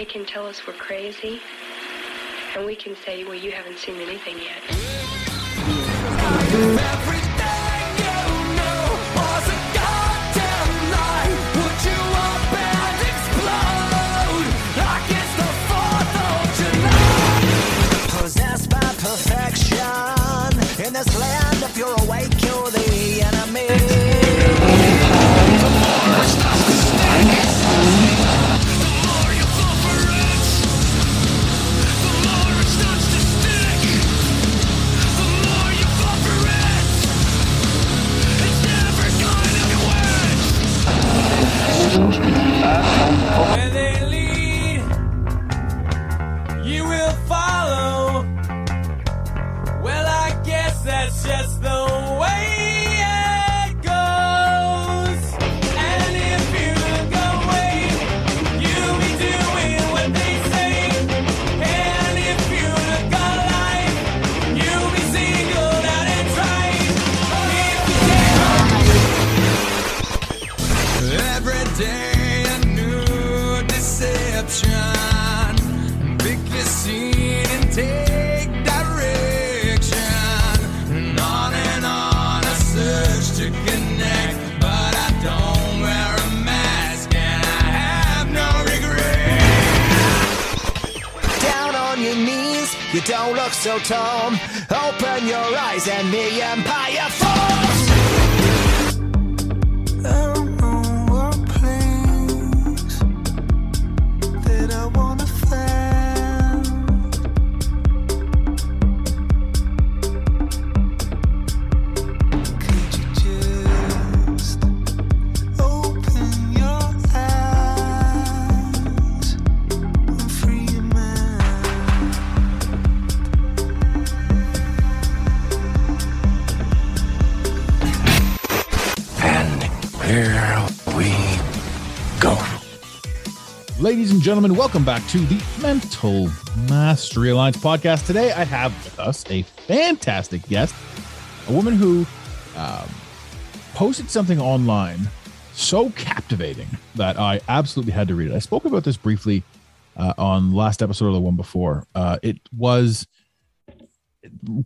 They can tell us we're crazy and we can say well you haven't seen anything yet perfection. In this land, if you're awake, you're the enemy. Where don't look so tall. Open your eyes and the empire falls. And gentlemen, welcome back to the Mental Mastery Alliance podcast. Today, I have with us a fantastic guest, a woman who um, posted something online so captivating that I absolutely had to read it. I spoke about this briefly uh, on last episode or the one before. Uh, it was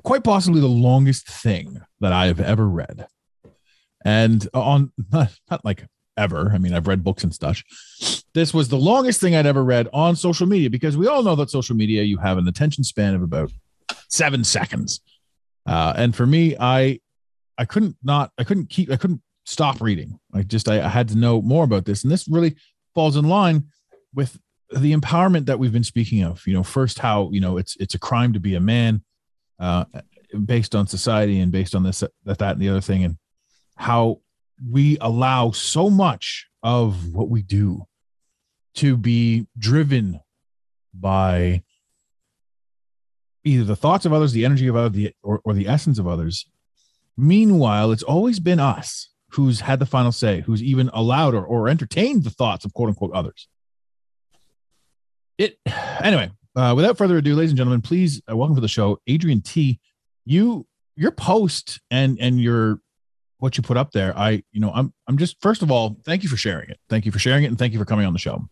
quite possibly the longest thing that I have ever read, and on not, not like ever. I mean, I've read books and stuff. This was the longest thing I'd ever read on social media because we all know that social media you have an attention span of about seven seconds, uh, and for me, I I couldn't not I couldn't keep I couldn't stop reading. I just I, I had to know more about this, and this really falls in line with the empowerment that we've been speaking of. You know, first how you know it's it's a crime to be a man, uh, based on society and based on this that that and the other thing, and how we allow so much of what we do to be driven by either the thoughts of others, the energy of others, the, or, or the essence of others. Meanwhile, it's always been us who's had the final say, who's even allowed or, or entertained the thoughts of quote unquote others. It anyway. Uh, without further ado, ladies and gentlemen, please uh, welcome to the show, Adrie Tee. You your post and and your what you put up there. I you know I'm I'm just first of all thank you for sharing it. Thank you for sharing it and thank you for coming on the show.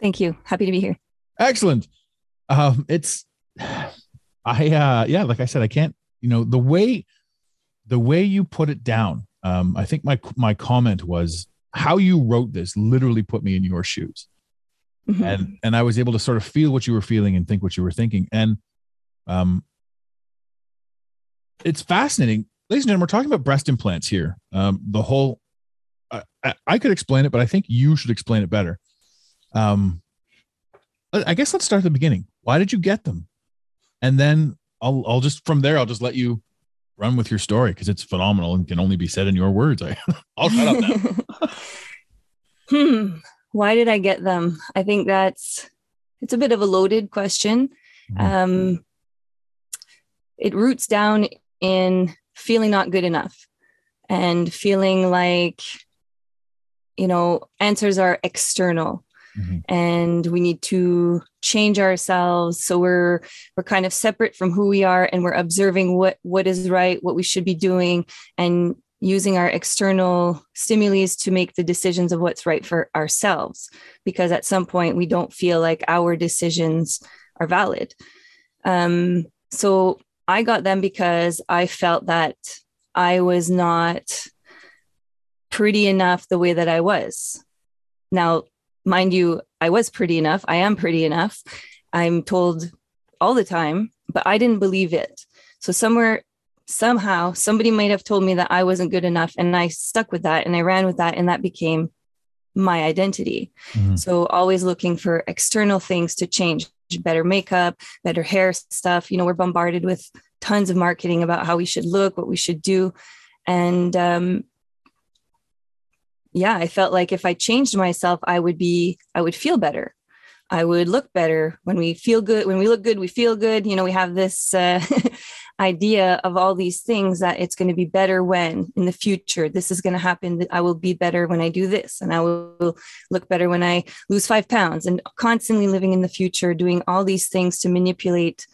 Thank you. Happy to be here. Excellent. Um, it's I uh yeah, like I said, I can't, you know, the way the way you put it down. Um, I think my my comment was how you wrote this literally put me in your shoes. Mhm. And and I was able to sort of feel what you were feeling and think what you were thinking. And um it's fascinating. Ladies and gentlemen, we're talking about breast implants here. Um, the whole I, I, could explain it, but I think you should explain it better. Um, I guess let's start at the beginning. Why did you get them? And then I'll I'll just from there I'll just let you run with your story because it's phenomenal and can only be said in your words. I I'll shut up now. hmm. why did I get them? I think that's it's a bit of a loaded question. Mhm. Um, it roots down in feeling not good enough and feeling like you know answers are external Mhm. and we need to change ourselves so we're we're kind of separate from who we are and we're observing what what is right what we should be doing and using our external stimuli to make the decisions of what's right for ourselves because at some point we don't feel like our decisions are valid um, so i got them because i felt that i was not pretty enough the way that i was now mind you, I was pretty enough. I am pretty enough. I'm told all the time, but I didn't believe it. So somewhere, somehow, somebody might have told me that I wasn't good enough, and I stuck with that and I ran with that, and that became my identity. Mhm. So always looking for external things to change, better makeup, better hair stuff. You know, we're bombarded with tons of marketing about how we should look, what we should do, and um, yeah, I felt like if I changed myself, I would be, I would feel better. I would look better when we feel good. When we look good, we feel good. You know, we have this uh, idea of all these things that it's going to be better when in the future this is going to happen. I will be better when I do this, and I will look better when I lose five pounds. And constantly living in the future, doing all these things to manipulate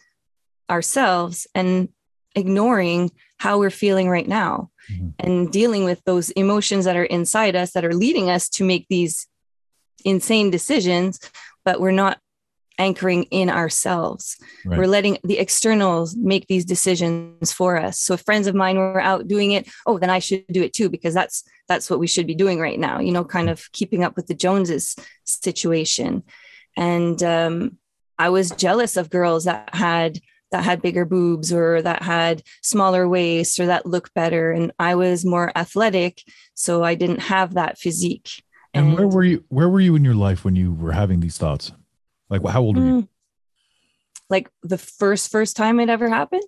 ourselves and ignoring how we're feeling right now Mhm. and dealing with those emotions that are inside us that are leading us to make these insane decisions, but we're not anchoring in ourselves. Right. We're letting the externals make these decisions for us. So if friends of mine were out doing it, oh, then I should do it too, because that's that's what we should be doing right now, you know, kind of keeping up with the Joneses situation. And um, I was jealous of girls that had that had bigger boobs or that had smaller waists or that looked better. And I was more athletic, so I didn't have that physique. And where were you? Where were you in your life when you were having these thoughts? Like, how old were you? Mm. like the first first time it ever happened?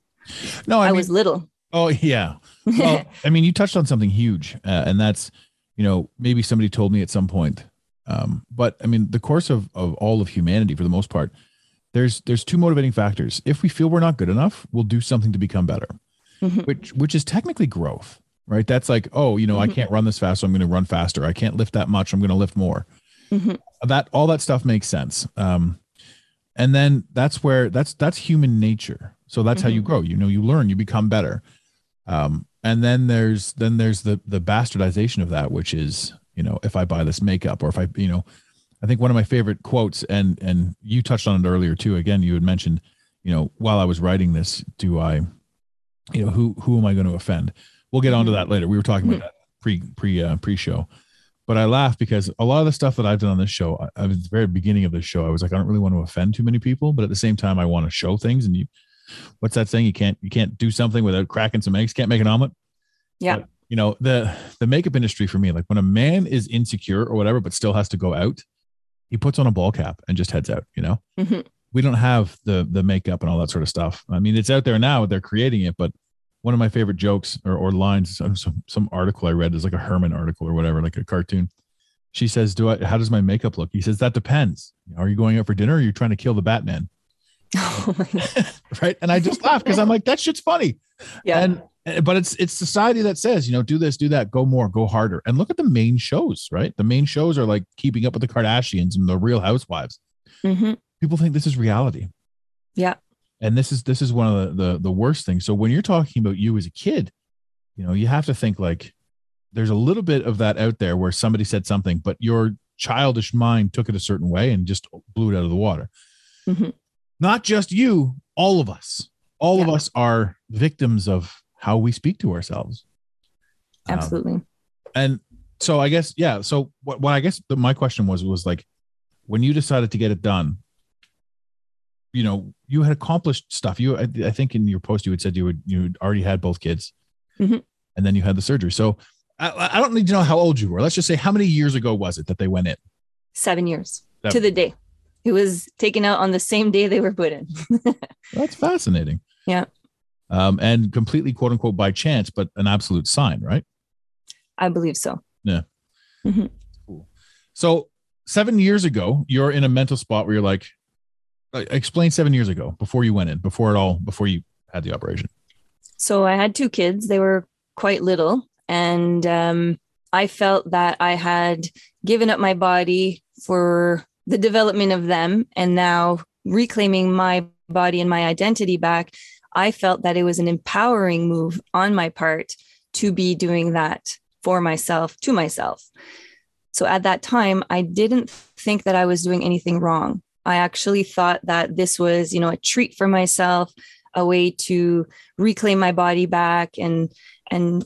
No, I, I, mean, was little. oh yeah. Well, I mean, you touched on something huge, uh, and that's, you know, maybe somebody told me at some point. Um, but I mean, the course of of all of humanity, for the most part, there's there's two motivating factors. If we feel we're not good enough, we'll do something to become better, Mhm. which which is technically growth, right? That's like, oh, you know, I Mhm. can't run this fast, so I'm going to run faster. I can't lift that much, I'm going to lift more. Mhm. That all that stuff makes sense. Um, and then that's where that's that's human nature. So that's how you Mhm. grow. You know, you learn, you become better. Um, and then there's then there's the the bastardization of that, which is you know if I buy this makeup or if I you know, I think one of my favorite quotes and and you touched on it earlier too. Again, you had mentioned you know while I was writing this, do I, you know who who am I going to offend? We'll get onto that later. We were talking about that pre pre uh, pre show. But I laugh because a lot of the stuff that I've done on this show, I, I was at the very beginning of this show, I was like, I don't really want to offend too many people, but at the same time, I want to show things. And you, what's that saying? You can't you can't do something without cracking some eggs. Can't make an omelet. Yeah. But, you know the the makeup industry for me, like when a man is insecure or whatever, but still has to go out, he puts on a ball cap and just heads out. You know, Mhm. we don't have the the makeup and all that sort of stuff. I mean, it's out there now; they're creating it. But one of my favorite jokes or, or lines, some, some some article I read is like a Herman article or whatever, like a cartoon. She says, "Do I? How does my makeup look?" He says, "That depends. Are you going out for dinner? or Are you trying to kill the Batman?" Oh right? And I just laugh because I'm like, that shit's funny. yeah. And eh, but it's it's society that says, you know, do this, do that, go more, go harder. And look at the main shows, right? The main shows are like keeping up with the Kardashians and the real housewives. Mhm. People think this is reality. Yeah. And this is this is one of the, the the worst things. So when you're talking about you as a kid, you know, you have to think like there's a little bit of that out there where somebody said something, but your childish mind took it a certain way and just blew it out of the water. Mhm. Not just you, all of us. All of us are victims of how we speak to ourselves. Um, Absolutely. and so I guess, yeah. So what, what I guess the, my question was, was like, when you decided to get it done, you know, you had accomplished stuff. You, I, I think in your post, you had said you would, you already had both kids Mhm. and then you had the surgery. So I, I don't need to know how old you were. Let's just say how many years ago was it that they went in? Seven years Seven. to the day. It was taken out on the same day they were put in. That's fascinating. Yeah. Um, and completely quote unquote by chance, but an absolute sign, right? I believe so. Yeah. Cool. So seven years ago, you're in a mental spot where you're like, explain seven years ago before you went in, before it all, before you had the operation. So I had two kids. They were quite little. And um, I felt that I had given up my body for the development of them. And now reclaiming my body and my identity back, I felt that it was an empowering move on my part to be doing that for myself, to myself. So at that time, I didn't think that I was doing anything wrong. I actually thought that this was, you know, a treat for myself, a way to reclaim my body back and and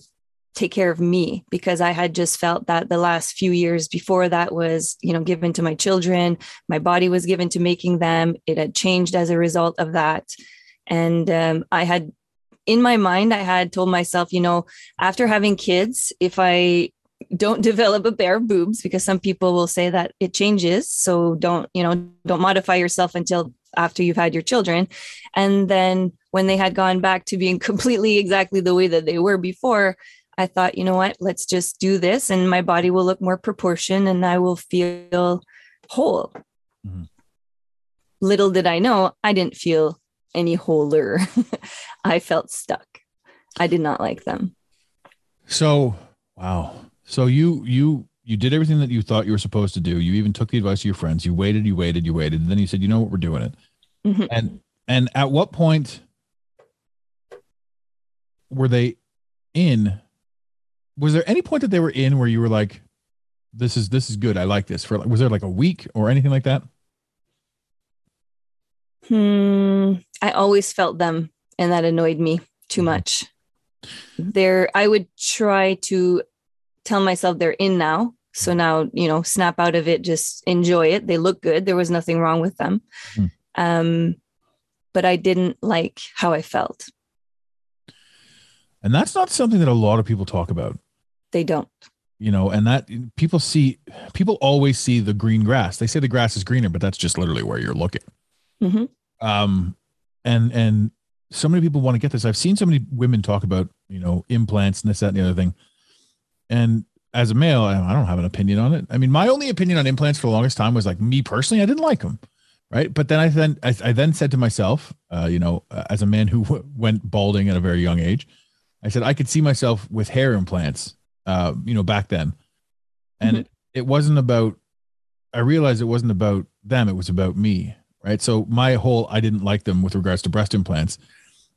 take care of me because I had just felt that the last few years before that was, you know, given to my children. My body was given to making them. It had changed as a result of that. And um, I had, in my mind, I had told myself, you know, after having kids, if I don't develop a pair of boobs, because some people will say that it changes. So don't, you know, don't modify yourself until after you've had your children. And then when they had gone back to being completely exactly the way that they were before, I thought, you know what, let's just do this and my body will look more proportioned and I will feel whole. Mm-hmm. Little did I know, I didn't feel any wholer. I felt stuck. I did not like them. So, wow. So you you you did everything that you thought you were supposed to do. You even took the advice of your friends. You waited, you waited, you waited, and then you said, "You know what? We're doing it." Mm-hmm. And and at what point were they in was there any point that they were in where you were like, this is this is good. I like this. For was there like a week or anything like that? Hmm. I always felt them, and that annoyed me too mm-hmm. much. There, I would try to tell myself they're in now. So mm-hmm. now, you know, snap out of it, just enjoy it. They look good. There was nothing wrong with them. Mm. Um, but I didn't like how I felt. And that's not something that a lot of people talk about. They don't. You know, and that people see, people always see the green grass. They say the grass is greener, but that's just literally where you're looking. Mm-hmm. Um, and and so many people want to get this. I've seen so many women talk about you know implants and this, that, and the other thing. And as a male, I don't have an opinion on it. I mean, my only opinion on implants for the longest time was like me personally, I didn't like them, right? But then I then I, I then said to myself, uh, you know, as a man who w- went balding at a very young age, I said I could see myself with hair implants, uh, you know, back then, and mm-hmm. it, it wasn't about. I realized it wasn't about them; it was about me, right? So my whole I didn't like them with regards to breast implants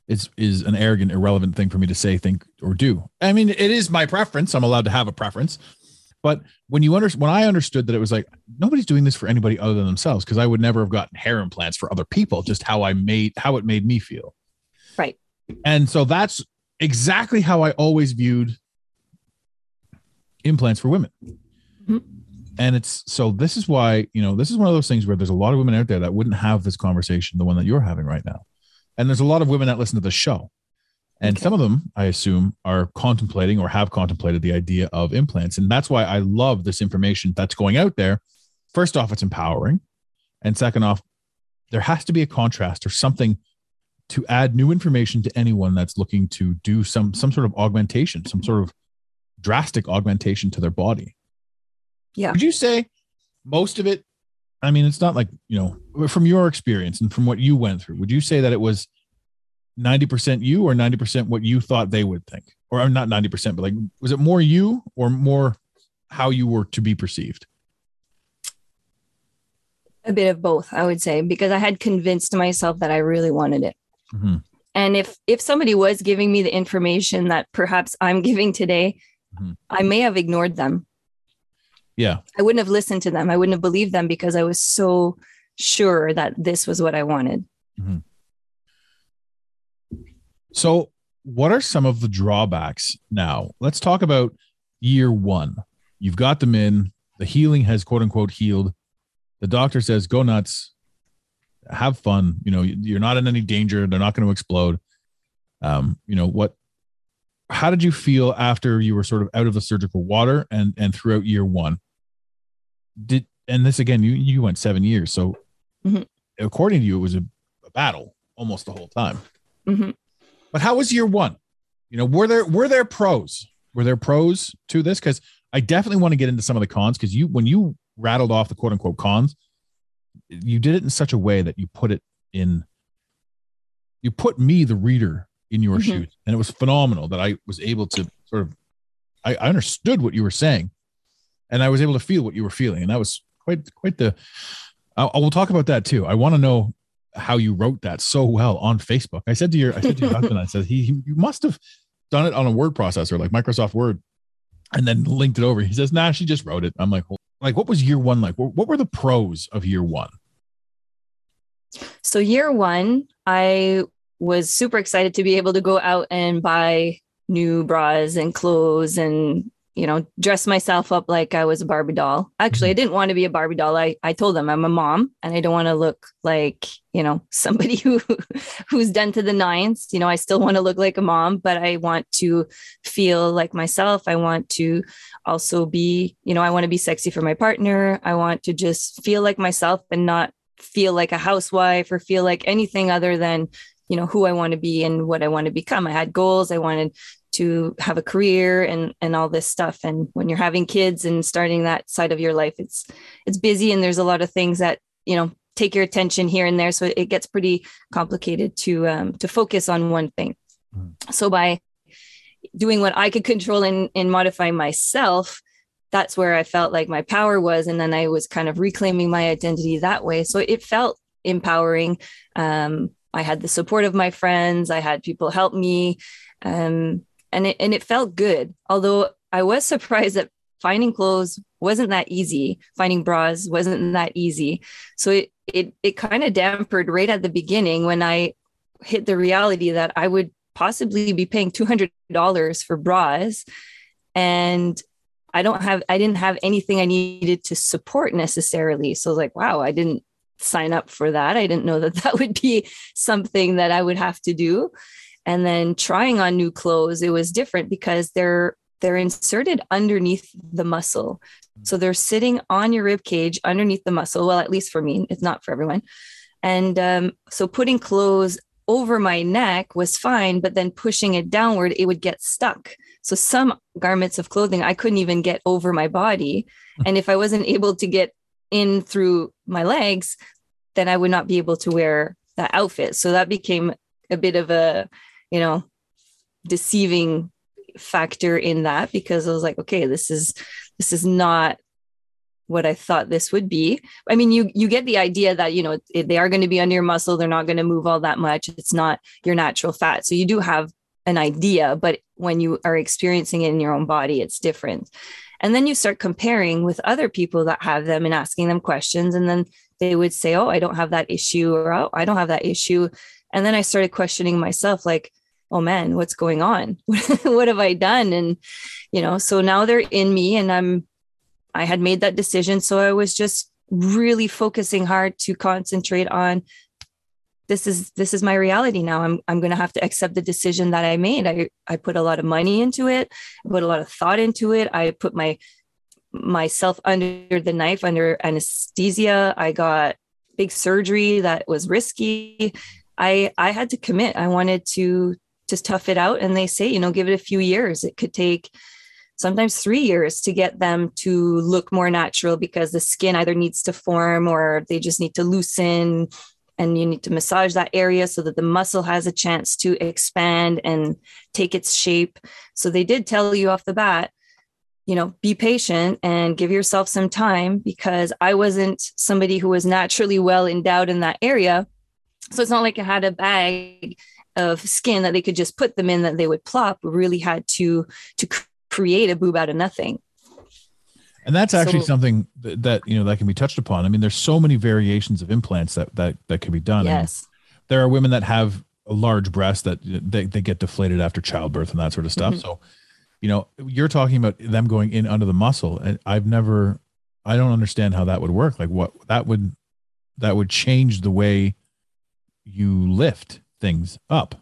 is is an arrogant, irrelevant thing for me to say, think, or do. I mean, it is my preference. I'm allowed to have a preference. But when you under when I understood that it was like nobody's doing this for anybody other than themselves, because I would never have gotten hair implants for other people, just how I made how it made me feel. Right. And so that's exactly how I always viewed implants for women. Mm-hmm. And it's so this is why, you know, this is one of those things where there's a lot of women out there that wouldn't have this conversation, the one that you're having right now. And there's a lot of women that listen to the show. And okay. some of them, I assume, are contemplating or have contemplated the idea of implants. And that's why I love this information that's going out there. First off, it's empowering. And second off, there has to be a contrast or something to add new information to anyone that's looking to do some some sort of augmentation, some sort of drastic augmentation to their body. Yeah. Would you say most of it? I mean, it's not like, you know, from your experience and from what you went through, would you say that it was 90% you or 90% what you thought they would think? Or not 90%, but like, was it more you or more how you were to be perceived? A bit of both, I would say, because I had convinced myself that I really wanted it. Mm-hmm. And if if somebody was giving me the information that perhaps I'm giving today, mm-hmm. I may have ignored them. Yeah. I wouldn't have listened to them. I wouldn't have believed them because I was so sure that this was what I wanted. Mm-hmm. So, what are some of the drawbacks now? Let's talk about year one. You've got them in, the healing has quote unquote healed. The doctor says, go nuts have fun. You know, you're not in any danger. They're not going to explode. Um, you know what? How did you feel after you were sort of out of the surgical water and and throughout year one? Did and this again, you you went seven years, so mm-hmm. according to you, it was a, a, battle almost the whole time. Mm-hmm. But how was year one? You know, were there were there pros? Were there pros to this? Because I definitely want to get into some of the cons. Because you when you rattled off the quote unquote cons, you did it in such a way that you put it in, you put me, the reader, in your Mhm. shoes. And it was phenomenal that I was able to sort of, I, I understood what you were saying and I was able to feel what you were feeling. And that was quite, quite the, I, I will talk about that too. I want to know how you wrote that so well on Facebook. I said to your, I said to your husband, I said, he, he, you must have done it on a word processor like Microsoft Word and then linked it over. He says, nah, she just wrote it. I'm like, like, what was year one like? What were the pros of year one? So year one, I was super excited to be able to go out and buy new bras and clothes and you know dress myself up like I was a Barbie doll. Actually, I mm-hmm. didn't want to be a Barbie doll. I I told them I'm a mom and I don't want to look like you know somebody who who's done to the nines. You know, I still want to look like a mom, but I want to feel like myself. I want to also be you know I want to be sexy for my partner. I want to just feel like myself and not feel like a housewife or feel like anything other than you know who I want to be and what I want to become. I had goals. I wanted to have a career and and all this stuff. And when you're having kids and starting that side of your life, it's it's busy and there's a lot of things that you know take your attention here and there. So it gets pretty complicated to um, to focus on one thing. So by doing what I could control and and modify myself, that's where I felt like my power was. And then I was kind of reclaiming my identity that way. So it felt empowering. Um, I had the support of my friends. I had people help me. Um, and it, and it felt good. Although I was surprised that finding clothes wasn't that easy. Finding bras wasn't that easy. So it, it, it kind of dampered right at the beginning when I hit the reality that I would possibly be paying $200 for bras and I don't have I didn't have anything I needed to support necessarily. So I was like, wow, I didn't sign up for that. I didn't know that that would be something that I would have to do. And then trying on new clothes, it was different because they're they're inserted underneath the muscle. So they're sitting on your rib cage underneath the muscle. Well, at least for me, it's not for everyone. And um, so putting clothes over my neck was fine, but then pushing it downward, it would get stuck. So some garments of clothing I couldn't even get over my body. And if I wasn't able to get in through my legs, then I would not be able to wear that outfit. So that became a bit of a, you know, deceiving factor in that because I was like, okay, this is this is not what I thought this would be. I mean, you you get the idea that you know they are going to be under your muscle. They're not going to move all that much. It's not your natural fat, so you do have an idea. But when you are experiencing it in your own body, it's different. And then you start comparing with other people that have them and asking them questions, and then they would say, "Oh, I don't have that issue," or "Oh, I don't have that issue." And then I started questioning myself, like, "Oh man, what's going on? what have I done?" And you know, so now they're in me, and I'm I had made that decision. So I was just really focusing hard to concentrate on this is this is my reality now. I'm I'm gonna have to accept the decision that I made. I, I put a lot of money into it, I put a lot of thought into it. I put my myself under the knife under anesthesia. I got big surgery that was risky. I I had to commit. I wanted to just tough it out. And they say, you know, give it a few years. It could take sometimes three years to get them to look more natural because the skin either needs to form or they just need to loosen and you need to massage that area so that the muscle has a chance to expand and take its shape so they did tell you off the bat you know be patient and give yourself some time because i wasn't somebody who was naturally well endowed in that area so it's not like i had a bag of skin that they could just put them in that they would plop really had to to create a boob out of nothing. And that's actually So- something that, that you know that can be touched upon. I mean, there's so many variations of implants that that that can be done. Yes. there are women that have a large breast that they, they get deflated after childbirth and that sort of stuff. Mhm. So, you know, you're talking about them going in under the muscle, and I've never, I don't understand how that would work. Like, what that would that would change the way you lift things up.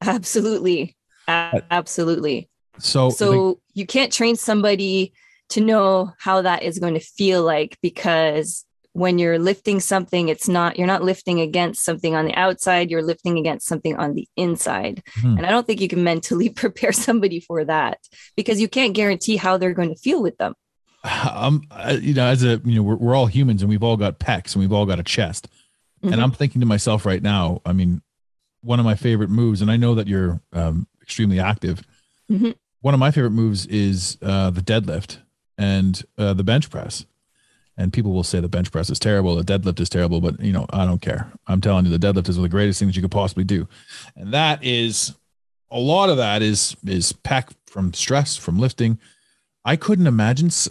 Absolutely. Absolutely. So, So you can't train somebody to know how that is going to feel like because when you're lifting something, it's not, you're not lifting against something on the outside, you're lifting against something on the inside. Hmm. And I don't think you can mentally prepare somebody for that because you can't guarantee how they're going to feel with them. um, uh, you know, as a you know, we're, we're all humans and we've all got pecs and we've all got a chest. And Mhm. I'm thinking to myself right now, I mean, one of my favorite moves, and I know that you're um, extremely active. Mhm. One of my favorite moves is uh, the deadlift and uh, the bench press. And people will say the bench press is terrible, the deadlift is terrible, but you know, I don't care. I'm telling you, the deadlift is one of the greatest thing that you could possibly do, and that is a lot of that is is pack from stress from lifting. I couldn't imagine. s-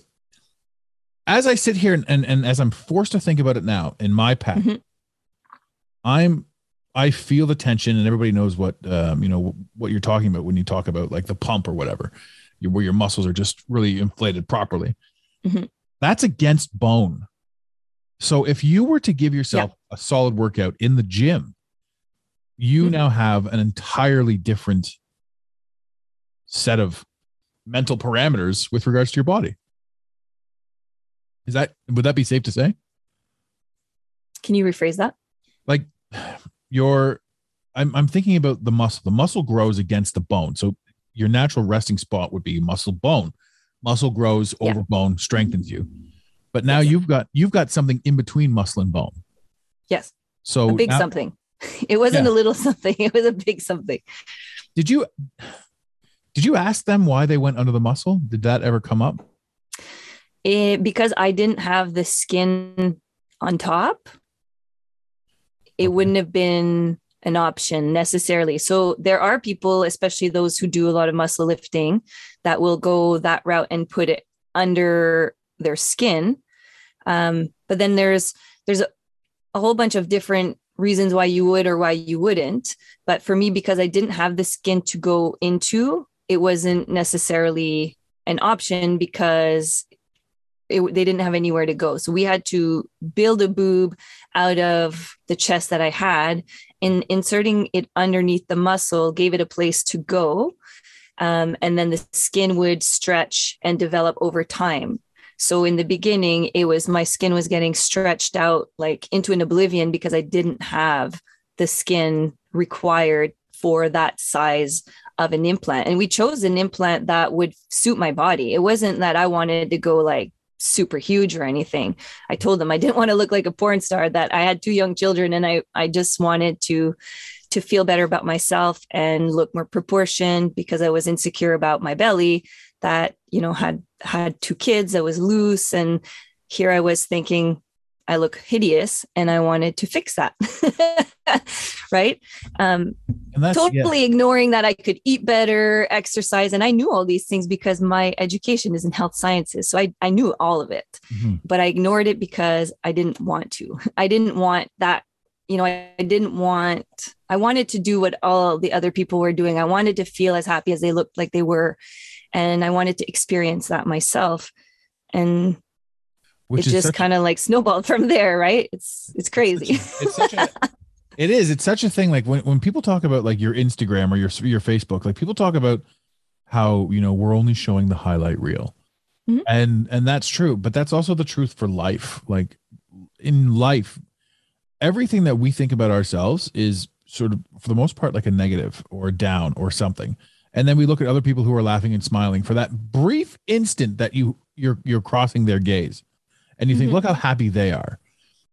As I sit here and, and, and as I'm forced to think about it now in my pack, Mhm. I'm I feel the tension, and everybody knows what um, you know what you're talking about when you talk about like the pump or whatever, where your muscles are just really inflated properly. Mhm. That's against bone. So if you were to give yourself a solid workout in the gym, you Mhm. now have an entirely different set of mental parameters with regards to your body. Is that would that be safe to say? Can you rephrase that? like your I'm I'm thinking about the muscle. The muscle grows against the bone. So your natural resting spot would be muscle bone. Muscle grows Yeah. over bone, strengthens you. But now Yes. you've got you've got something in between muscle and bone. Yes, So a big now- something. It wasn't Yeah. a little something. It was a big something. did you did you ask them why they went under the muscle? Did that ever come up? It, because I didn't have the skin on top, it Okay. wouldn't have been an option necessarily. So there are people, especially those who do a lot of muscle lifting, that will go that route and put it under their skin. Um, but then there's there's a, a whole bunch of different reasons why you would or why you wouldn't. But for me, because I didn't have the skin to go into, it wasn't necessarily an option because it, they didn't have anywhere to go. So we had to build a boob out of the chest that I had and inserting it underneath the muscle gave it a place to go. Um, and then the skin would stretch and develop over time. So in the beginning, it was my skin was getting stretched out like into an oblivion because I didn't have the skin required for that size of an implant. And we chose an implant that would suit my body. It wasn't that I wanted to go like super huge or anything. I told them I didn't want to look like a porn star, that I had two young children and I I just wanted to to feel better about myself and look more proportioned because I was insecure about my belly that, you know, had had two kids, I was loose and here I was thinking I look hideous and I wanted to fix that. right? Um that's yeah. totally ignoring that I could eat better, exercise. And I knew all these things because my education is in health sciences. So I, I knew all of it, Mhm. but I ignored it because I didn't want to. I didn't want that. You know, I, I didn't want, I wanted to do what all the other people were doing. I wanted to feel as happy as they looked like they were. And I wanted to experience that myself. And which it just kind of like snowballed from there, right? It's it's crazy. it's such a it is it's such a thing like when, when people talk about like your instagram or your your facebook like people talk about how you know we're only showing the highlight reel Mhm. and and that's true but that's also the truth for life like in life everything that we think about ourselves is sort of for the most part like a negative or down or something and then we look at other people who are laughing and smiling for that brief instant that you you're you're crossing their gaze and you think Mhm. look how happy they are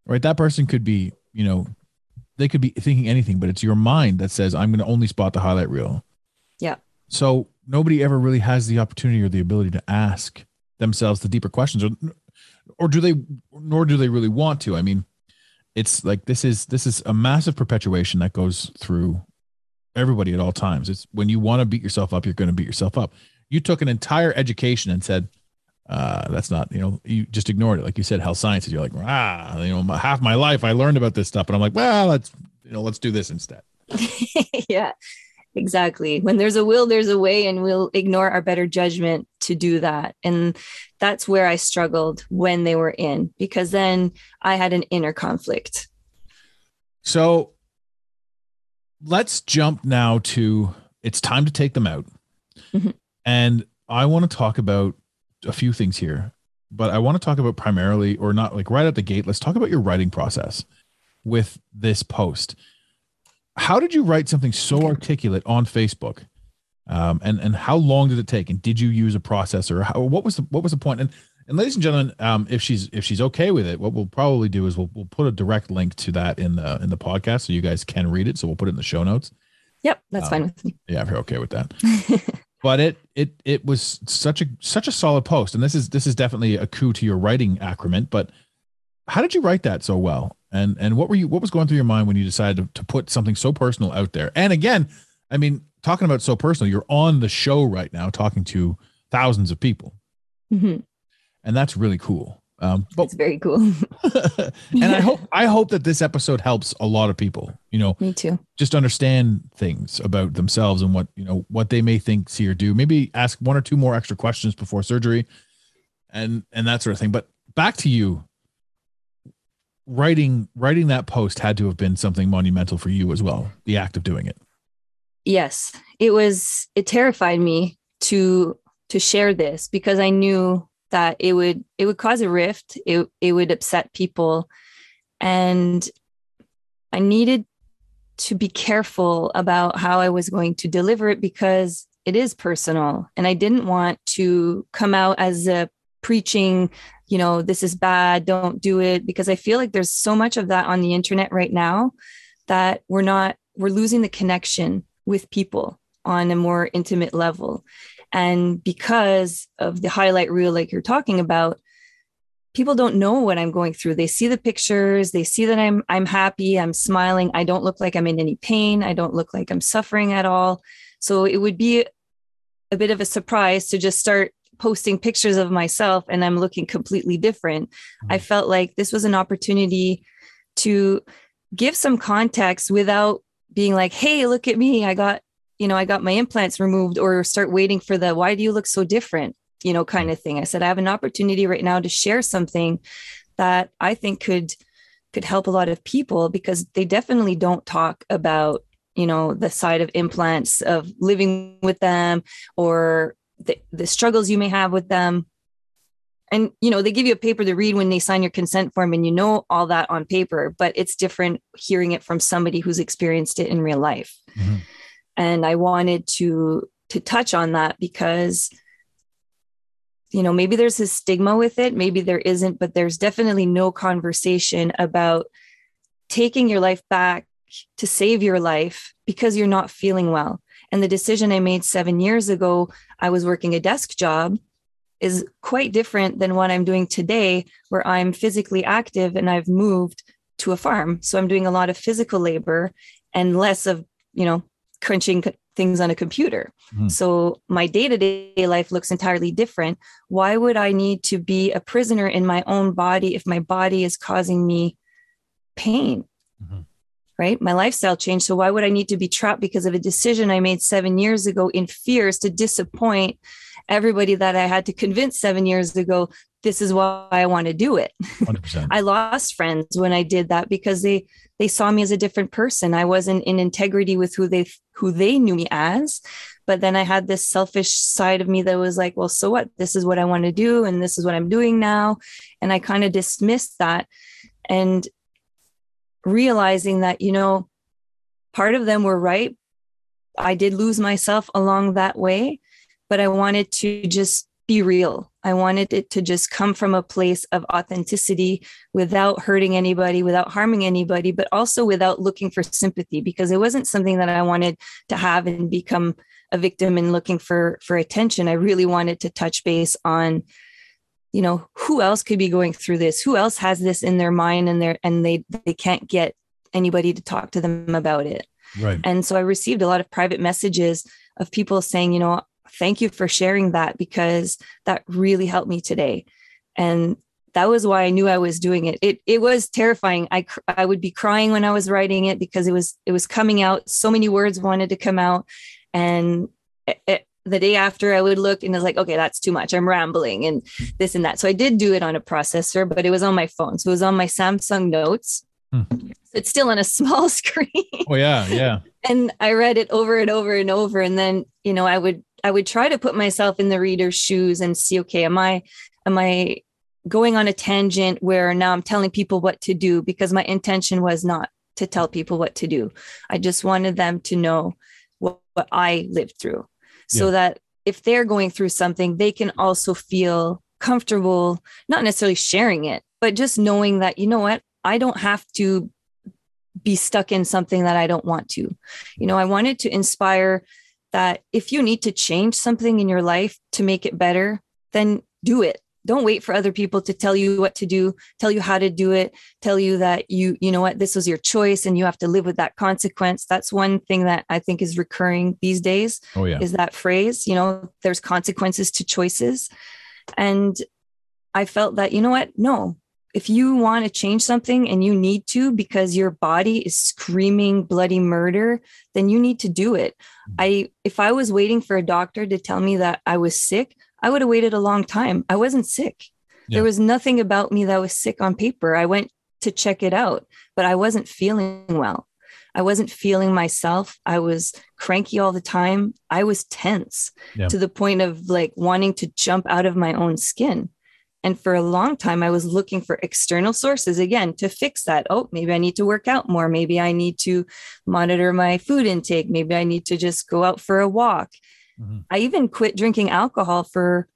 right? That person could be you know they could be thinking anything but it's your mind that says i'm going to only spot the highlight reel. Yeah. so nobody ever really has the opportunity or the ability to ask themselves the deeper questions or or do they nor do they really want to. I mean it's like this is this is a massive perpetuation that goes through everybody at all times. It's when you want to beat yourself up you're going to beat yourself up. You took an entire education and said uh, that's not, you know, you just ignored it. Like you said, health sciences, you're like, ah, you know, my, half my life I learned about this stuff. And I'm like, well, let's, you know, let's do this instead. yeah, exactly. When there's a will, there's a way, and we'll ignore our better judgment to do that. And that's where I struggled when they were in, because then I had an inner conflict. So let's jump now to it's time to take them out. Mhm. And I want to talk about a few things here, but I want to talk about primarily, or not like right at the gate, let's talk about your writing process with this post. How did you write something so articulate on Facebook? Um, and and how long did it take? And did you use a processor? How, what was the what was the point? And And ladies and gentlemen, um, if she's if she's okay with it, what we'll probably do is we'll we'll put a direct link to that in the in the podcast so you guys can read it. So we'll put it in the show notes. Yep, that's Um, fine with me. Yeah, if you're okay with that. but it it it was such a such a solid post, and this is this is definitely a coup to your writing acumen. But how did you write that so well? And and what were you what was going through your mind when you decided to, to put something so personal out there? And again, I mean, talking about so personal, you're on the show right now talking to thousands of people, Mhm. and that's really cool. Um, but It's very cool. and I hope I hope that this episode helps a lot of people. You know, me too. just understand things about themselves and what you know what they may think see or do maybe ask one or two more extra questions before surgery and and that sort of thing but back to you writing writing that post had to have been something monumental for you as well the act of doing it yes it was it terrified me to to share this because i knew that it would it would cause a rift. It, it would upset people. And i needed to be careful about how i was going to deliver it because it is personal. And i didn't want to come out as a preaching you know this is bad don't do it because i feel like there's so much of that on the internet right now that we're not we're losing the connection with people on a more intimate level. And because of the highlight reel, like you're talking about, people don't know what I'm going through. They see the pictures, they see that I'm I'm happy, I'm smiling, I don't look like I'm in any pain, I don't look like I'm suffering at all. So it would be a bit of a surprise to just start posting pictures of myself and I'm looking completely different. I mm. felt like this was an opportunity to give some context without being like, hey, look at me. I got, you know, I got my implants removed or start waiting for the why do you look so different, you know, kind of thing. I said, I have an opportunity right now to share something that I think could could help a lot of people because they definitely don't talk about, you know, the side of implants of living with them or the, the struggles you may have with them and you know they give you a paper to read when they sign your consent form and you know all that on paper but it's different hearing it from somebody who's experienced it in real life Mhm. And i wanted to to touch on that because you know maybe there's a stigma with it maybe there isn't but there's definitely no conversation about taking your life back to save your life because you're not feeling well and the decision i made 7 years ago i was working a desk job is quite different than what I'm doing today, where I'm physically active and I've moved to a farm. So I'm doing a lot of physical labor and less of, you know, crunching things on a computer. Mhm. So my day to day life looks entirely different. Why would I need to be a prisoner in my own body if my body is causing me pain? Mhm. Right? My lifestyle changed. So why would I need to be trapped because of a decision I made seven years ago in fears to disappoint everybody that I had to convince seven years ago, this is why I want to do it. 100% I lost friends when I did that because they they saw me as a different person. I wasn't in integrity with who they who they knew me as. But then I had this selfish side of me that was like, well, so what? This is what I want to do and this is what I'm doing now. And I kind of dismissed that and realizing that, you know, part of them were right. I did lose myself along that way, but I wanted to just be real. I wanted it to just come from a place of authenticity without hurting anybody, without harming anybody, but also without looking for sympathy because it wasn't something that I wanted to have and become a victim and looking for for attention. I really wanted to touch base on you know who else could be going through this who else has this in their mind and they and they they can't get anybody to talk to them about it right and so I received a lot of private messages of people saying, you know, thank you for sharing that because that really helped me today. And that was why I knew I was doing it. It it was terrifying. I cr- I would be crying when I was writing it because it was it was coming out. So many words wanted to come out, and it, it- the day after I would look and it's like, okay, that's too much. I'm rambling and this and that. So I did do it on a processor, but it was on my phone. So it was on my Samsung Notes. Hmm. It's still on a small screen oh yeah yeah and I read it over and over and over. And then, you know, I would I would try to put myself in the reader's shoes and see, okay, am I am I going on a tangent where now I'm telling people what to do because my intention was not to tell people what to do. I just wanted them to know what, what I lived through so Yeah. that if they're going through something, they can also feel comfortable, not necessarily sharing it, but just knowing that, you know what, I don't have to be stuck in something that I don't want to. You know, I wanted to inspire that if you need to change something in your life to make it better, then do it. Don't wait for other people to tell you what to do, tell you how to do it, tell you that you, you know what, this was your choice and you have to live with that consequence. That's one thing that I think is recurring these days Oh yeah. is that phrase, you know, there's consequences to choices. And I felt that, you know what? No, if you want to change something and you need to because your body is screaming bloody murder, then you need to do it. I, if I was waiting for a doctor to tell me that I was sick, I would have waited a long time. I wasn't sick. Yeah. There was nothing about me that was sick on paper. I went to check it out, but I wasn't feeling well. I wasn't feeling myself. I was cranky all the time. I was tense Yeah. to the point of like wanting to jump out of my own skin. And for a long time, I was looking for external sources again to fix that. Oh, maybe I need to work out more. Maybe I need to monitor my food intake. Maybe I need to just go out for a walk. Mhm. I even quit drinking alcohol for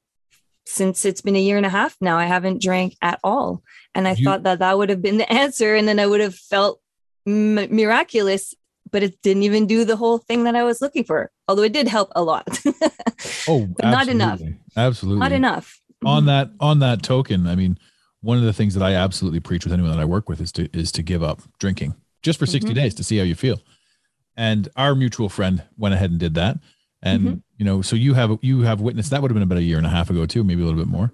since it's been a year and a half now. I haven't drank at all. And I You- thought that that would have been the answer. And then I would have felt m- miraculous, but it didn't even do the whole thing that I was looking for, although it did help a lot. Oh, but not enough. Absolutely. Not enough. On that on that token i mean one of the things that i absolutely preach with anyone that i work with is to is to give up drinking just for 60 Mhm. days to see how you feel and our mutual friend went ahead and did that and Mhm. you know so you have you have witnessed that would have been about a year and a half ago too maybe a little bit more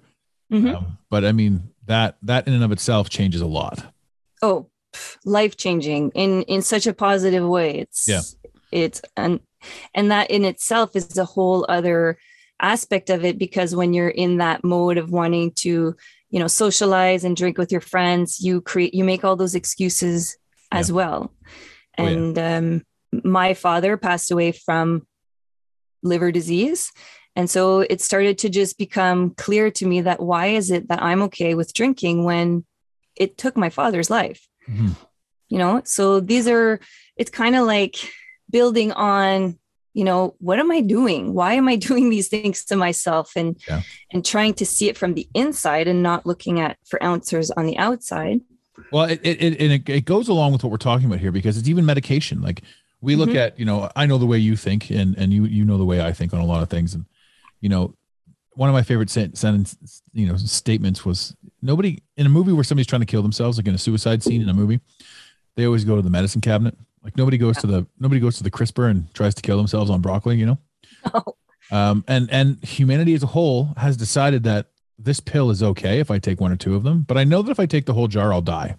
Mhm. um, but i mean that that in and of itself changes a lot oh life changing in in such a positive way it's Yeah. it's and and that in itself is a whole other aspect of it because when you're in that mode of wanting to you know socialize and drink with your friends you create you make all those excuses as well Oh, yeah. and um my father passed away from liver disease and so it started to just become clear to me that why is it that i'm okay with drinking when it took my father's life Mhm. you know so these are it's kind of like building on you know what am i doing why am i doing these things to myself and Yeah. and trying to see it from the inside and not looking at for answers on the outside Well, it it, it, and it it goes along with what we're talking about here because it's even medication. Like we look Mhm. at, you know, I know the way you think, and and you you know the way I think on a lot of things, and you know, one of my favorite sen- sentence, you know, statements was nobody in a movie where somebody's trying to kill themselves, like in a suicide scene in a movie, they always go to the medicine cabinet. Like nobody goes to the nobody goes to the crisper and tries to kill themselves on broccoli, you know. Oh. Um, and and humanity as a whole has decided that this pill is okay if I take one or two of them, but I know that if I take the whole jar, I'll die.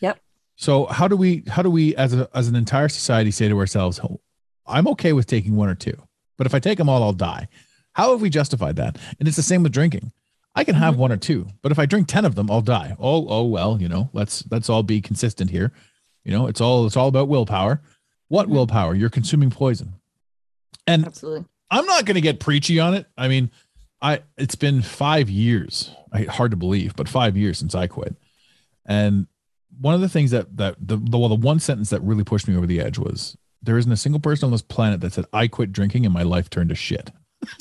Yep. So how do we how do we as a as an entire society say to ourselves, "Oh, I'm okay with taking one or two, but if I take them all, I'll die. How have we justified that? And it's the same with drinking. I can have one or two, but if I drink ten of them, I'll die. Oh, oh well, you know, let's let's all be consistent here. You know, it's all it's all about willpower. What Mhm. willpower? You're consuming poison. And absolutely I'm not going to get preachy on it. I mean, I it's been five years. I, hard to believe, but five years since I quit. And one of the things that that the, the well, the one sentence that really pushed me over the edge was there isn't a single person on this planet that said I quit drinking and my life turned to shit.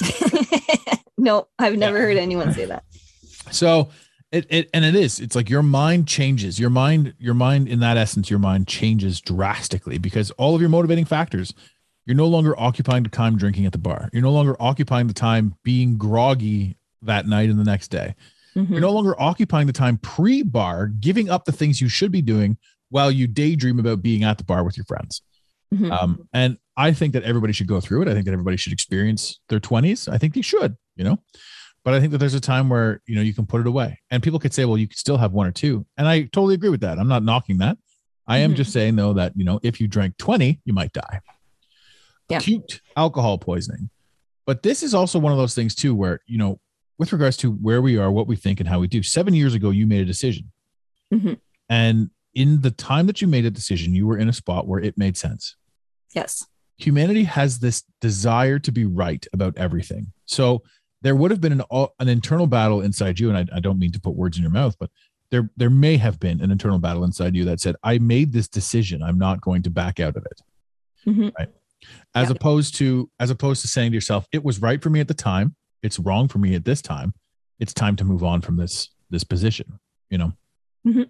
no i've never heard anyone say that So it, it and it is. It's like your mind changes. Your mind, your mind in that essence, your mind changes drastically because all of your motivating factors, you're no longer occupying the time drinking at the bar. You're no longer occupying the time being groggy that night and the next day. Mhm. You're no longer occupying the time pre-bar, giving up the things you should be doing while you daydream about being at the bar with your friends. Mhm. Um, and I think that everybody should go through it. I think that everybody should experience their 20s. I think they should, you know. But I think that there's a time where you know you can put it away, and people could say, "Well, you could still have one or two. and I totally agree with that. I'm not knocking that. I am Mhm. just saying though that you know if you drank 20, you might die. Yeah. Acute alcohol poisoning, but this is also one of those things too, where you know, with regards to where we are, what we think, and how we do. Seven years ago, you made a decision, Mhm. and in the time that you made a decision, you were in a spot where it made sense yes humanity has this desire to be right about everything. So there would have been an an internal battle inside you, and I, I don't mean to put words in your mouth, but there there may have been an internal battle inside you that said, "I made this decision. I'm not going to back out of it." Mhm. Right. As Yeah. opposed to as opposed to saying to yourself, "It was right for me at the time. It's wrong for me at this time. it's time to move on from this this position you know Mhm.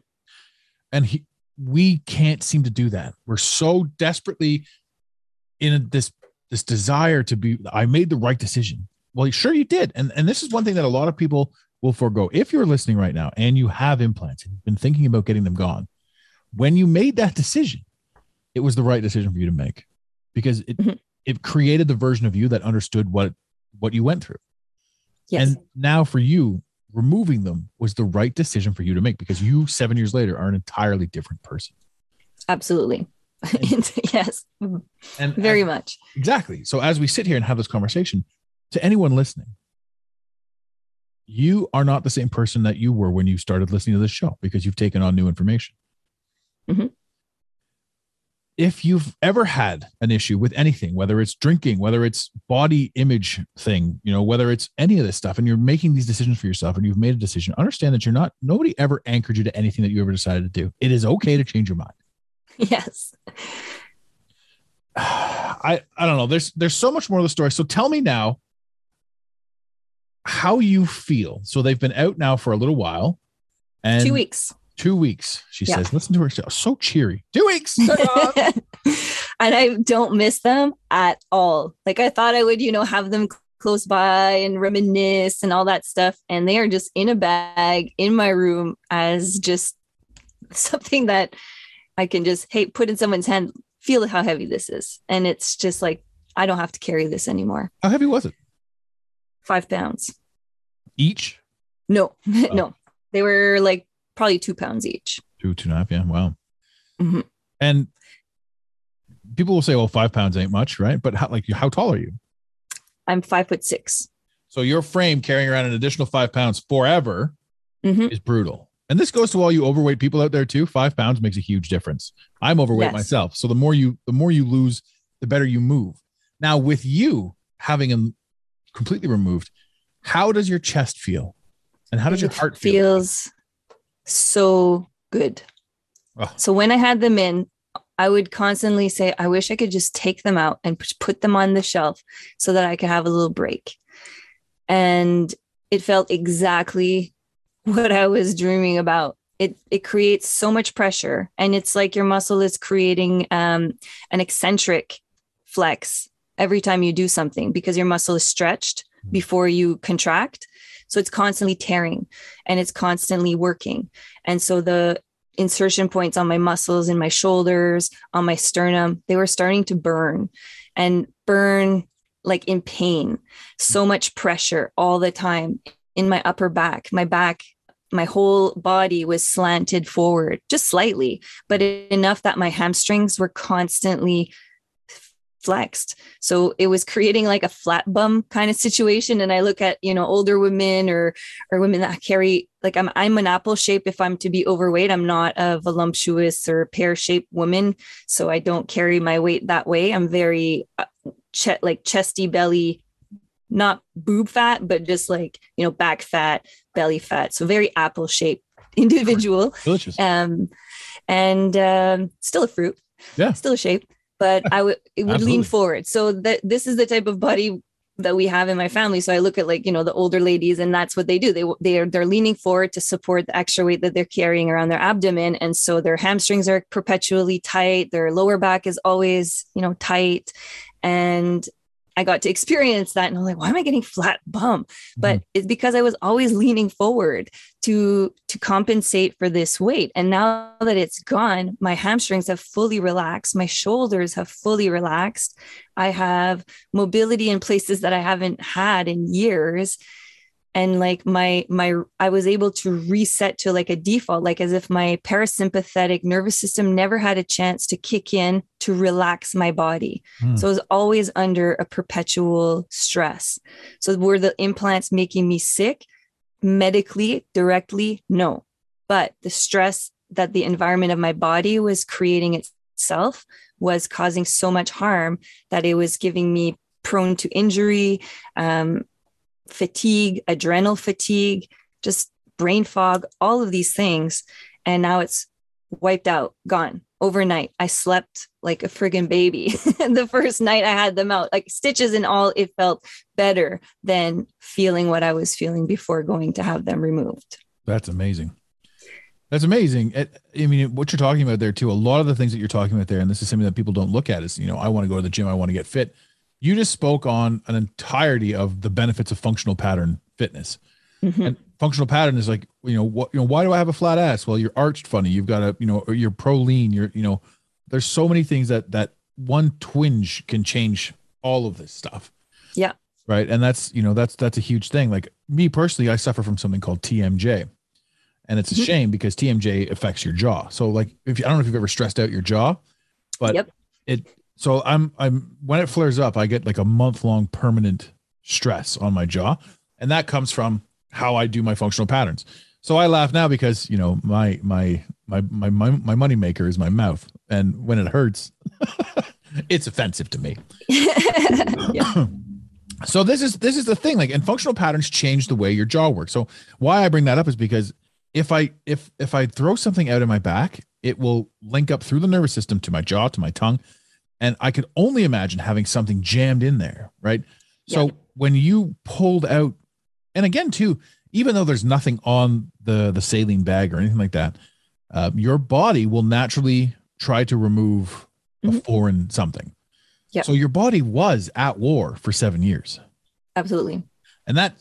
and he we can't seem to do that we're so desperately in this this desire to be i made the right decision well sure you did and and this is one thing that a lot of people will forego if you're listening right now and you have implants and you've been thinking about getting them gone when you made that decision it was the right decision for you to make because it Mhm. it created the version of you that understood what what you went through Yes. and now for you, removing them was the right decision for you to make because you, seven years later, are an entirely different person. Absolutely. yes. And Very and- much. exactly. So as we sit here and have this conversation, to anyone listening, you are not the same person that you were when you started listening to this show because you've taken on new information. Mhm. If you've ever had an issue with anything, whether it's drinking, whether it's body image thing, you know, whether it's any of this stuff, and you're making these decisions for yourself and you've made a decision, understand that you're not, nobody ever anchored you to anything that you ever decided to do. It is okay to change your mind. Yes. I I don't know. There's there's so much more of the story. So tell me now how you feel. So they've been out now for a little while, and Two weeks. Two weeks. She Yeah. says, "Listen to her. So cheery. Two weeks. and I don't miss them at all. Like I thought I would, you know, have them close by and reminisce and all that stuff. And they are just in a bag in my room as just something that I can just, hey, put in someone's hand, feel how heavy this is. And it's just like, I don't have to carry this anymore. how heavy was it? Five pounds. Each No, no. They were like probably two pounds each. two two and a half. Yeah. Wow. Mhm. And people will say, "Well, five pounds ain't much, right?" But how like how tall are you? I'm five foot six. So your frame carrying around an additional five pounds forever Mhm. is brutal. And this goes to all you overweight people out there too. Five pounds makes a huge difference. I'm overweight Yes. myself. So the more you the more you lose, the better you move. Now, with you having them completely removed, how does your chest feel? And how does your heart feel? feels so good. Oh. So when I had them in, I would constantly say, I wish I could just take them out and put them on the shelf so that I could have a little break. And it felt exactly what I was dreaming about. It, it creates so much pressure and it's like your muscle is creating um, an eccentric flex every time you do something because your muscle is stretched mm-hmm. before you contract. So it's constantly tearing and it's constantly working. And so the insertion points on my muscles in my shoulders on my sternum they were starting to burn and burn like in pain. So mm-hmm. much pressure all the time in my upper back. My back my whole body was slanted forward just slightly but enough that my hamstrings were constantly flexed. So it was creating like a flat bum kind of situation. And i look at you know older women or or women that carry like i'm i'm an apple shape. If i'm to be overweight i'm not a voluptuous or pear shaped woman. So i don't carry my weight that way. I'm very uh, ch- like chesty belly not boob fat but just like you know back fat belly fat. So very apple shaped individual. Delicious. um and um still a fruit. Yeah. still a shape but i would it would lean forward. So that this is the type of body that we have in my family. So i look at like you know the older ladies and that's what they do. They they are they're leaning forward to support the extra weight that they're carrying around their abdomen. And so their hamstrings are perpetually tight. Their lower back is always you know tight. And I got to experience that and I'm like, why am I getting flat bum? Mm-hmm. But it's because I was always leaning forward to to compensate for this weight. And now that it's gone, my hamstrings have fully relaxed, my shoulders have fully relaxed. I have mobility in places that I haven't had in years. And like my my I was able to reset to like a default, like as if my parasympathetic nervous system never had a chance to kick in to relax my body. Hmm. So I was always under a perpetual stress. So were the implants making me sick? Medically, directly, no. But the stress that the environment of my body was creating itself was causing so much harm that it was giving me prone to injury, um, fatigue, adrenal fatigue, just brain fog, all of these things. And now it's wiped out, gone. overnight. I slept like a friggin' baby the first night I had them out, like stitches and all. It felt better than feeling what I was feeling before going to have them removed. That's amazing. That's amazing. I mean, what you're talking about there too, a lot of the things that you're talking about there, and this is something that people don't look at is, you know, I want to go to the gym, I want to get fit. You just spoke on an entirety of the benefits of functional pattern fitness. Mhm. And functional pattern is like, you know, what, you know, why do I have a flat ass? Well, you're arched funny. You've got a, you know, you're pro lean. You're, you know, there's so many things that that one twinge can change all of this stuff. Yeah. Right. And that's, you know, that's that's a huge thing. Like me personally, I suffer from something called TMJ. And it's a Mhm. shame because TMJ affects your jaw. So like if you, I don't know if you've ever stressed out your jaw, but Yep. it so I'm I'm when it flares up, I get like a month long permanent stress on my jaw. And that comes from how I do my functional patterns. So I laugh now because you know my my my my my, my money maker is my mouth, and when it hurts, it's offensive to me. yeah. So this is this is the thing, like, and functional patterns change the way your jaw works. So why I bring that up is because if I if if I throw something out in my back, it will link up through the nervous system to my jaw to my tongue, and I could only imagine having something jammed in there, right? So when you pulled out, and again too, even though there's nothing on the the saline bag or anything like that, uh, your body will naturally try to remove a Mhm. foreign something. Yeah. So your body was at war for seven years Absolutely. and that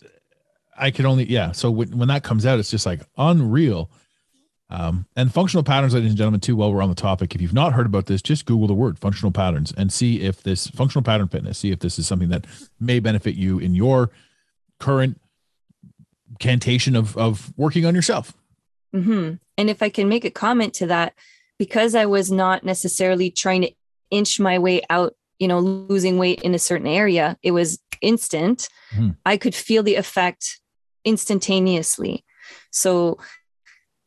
i could only yeah so when, when that comes out it's just like unreal um, and functional patterns ladies and gentlemen too while we're on the topic if you've not heard about this just google the word functional patterns and see if this functional pattern fitness see if this is something that may benefit you in your current cantation of of working on yourself Mm-hmm. And if I can make a comment to that, because I was not necessarily trying to inch my way out, you know, losing weight in a certain area, it was instant. Mhm. I could feel the effect instantaneously. So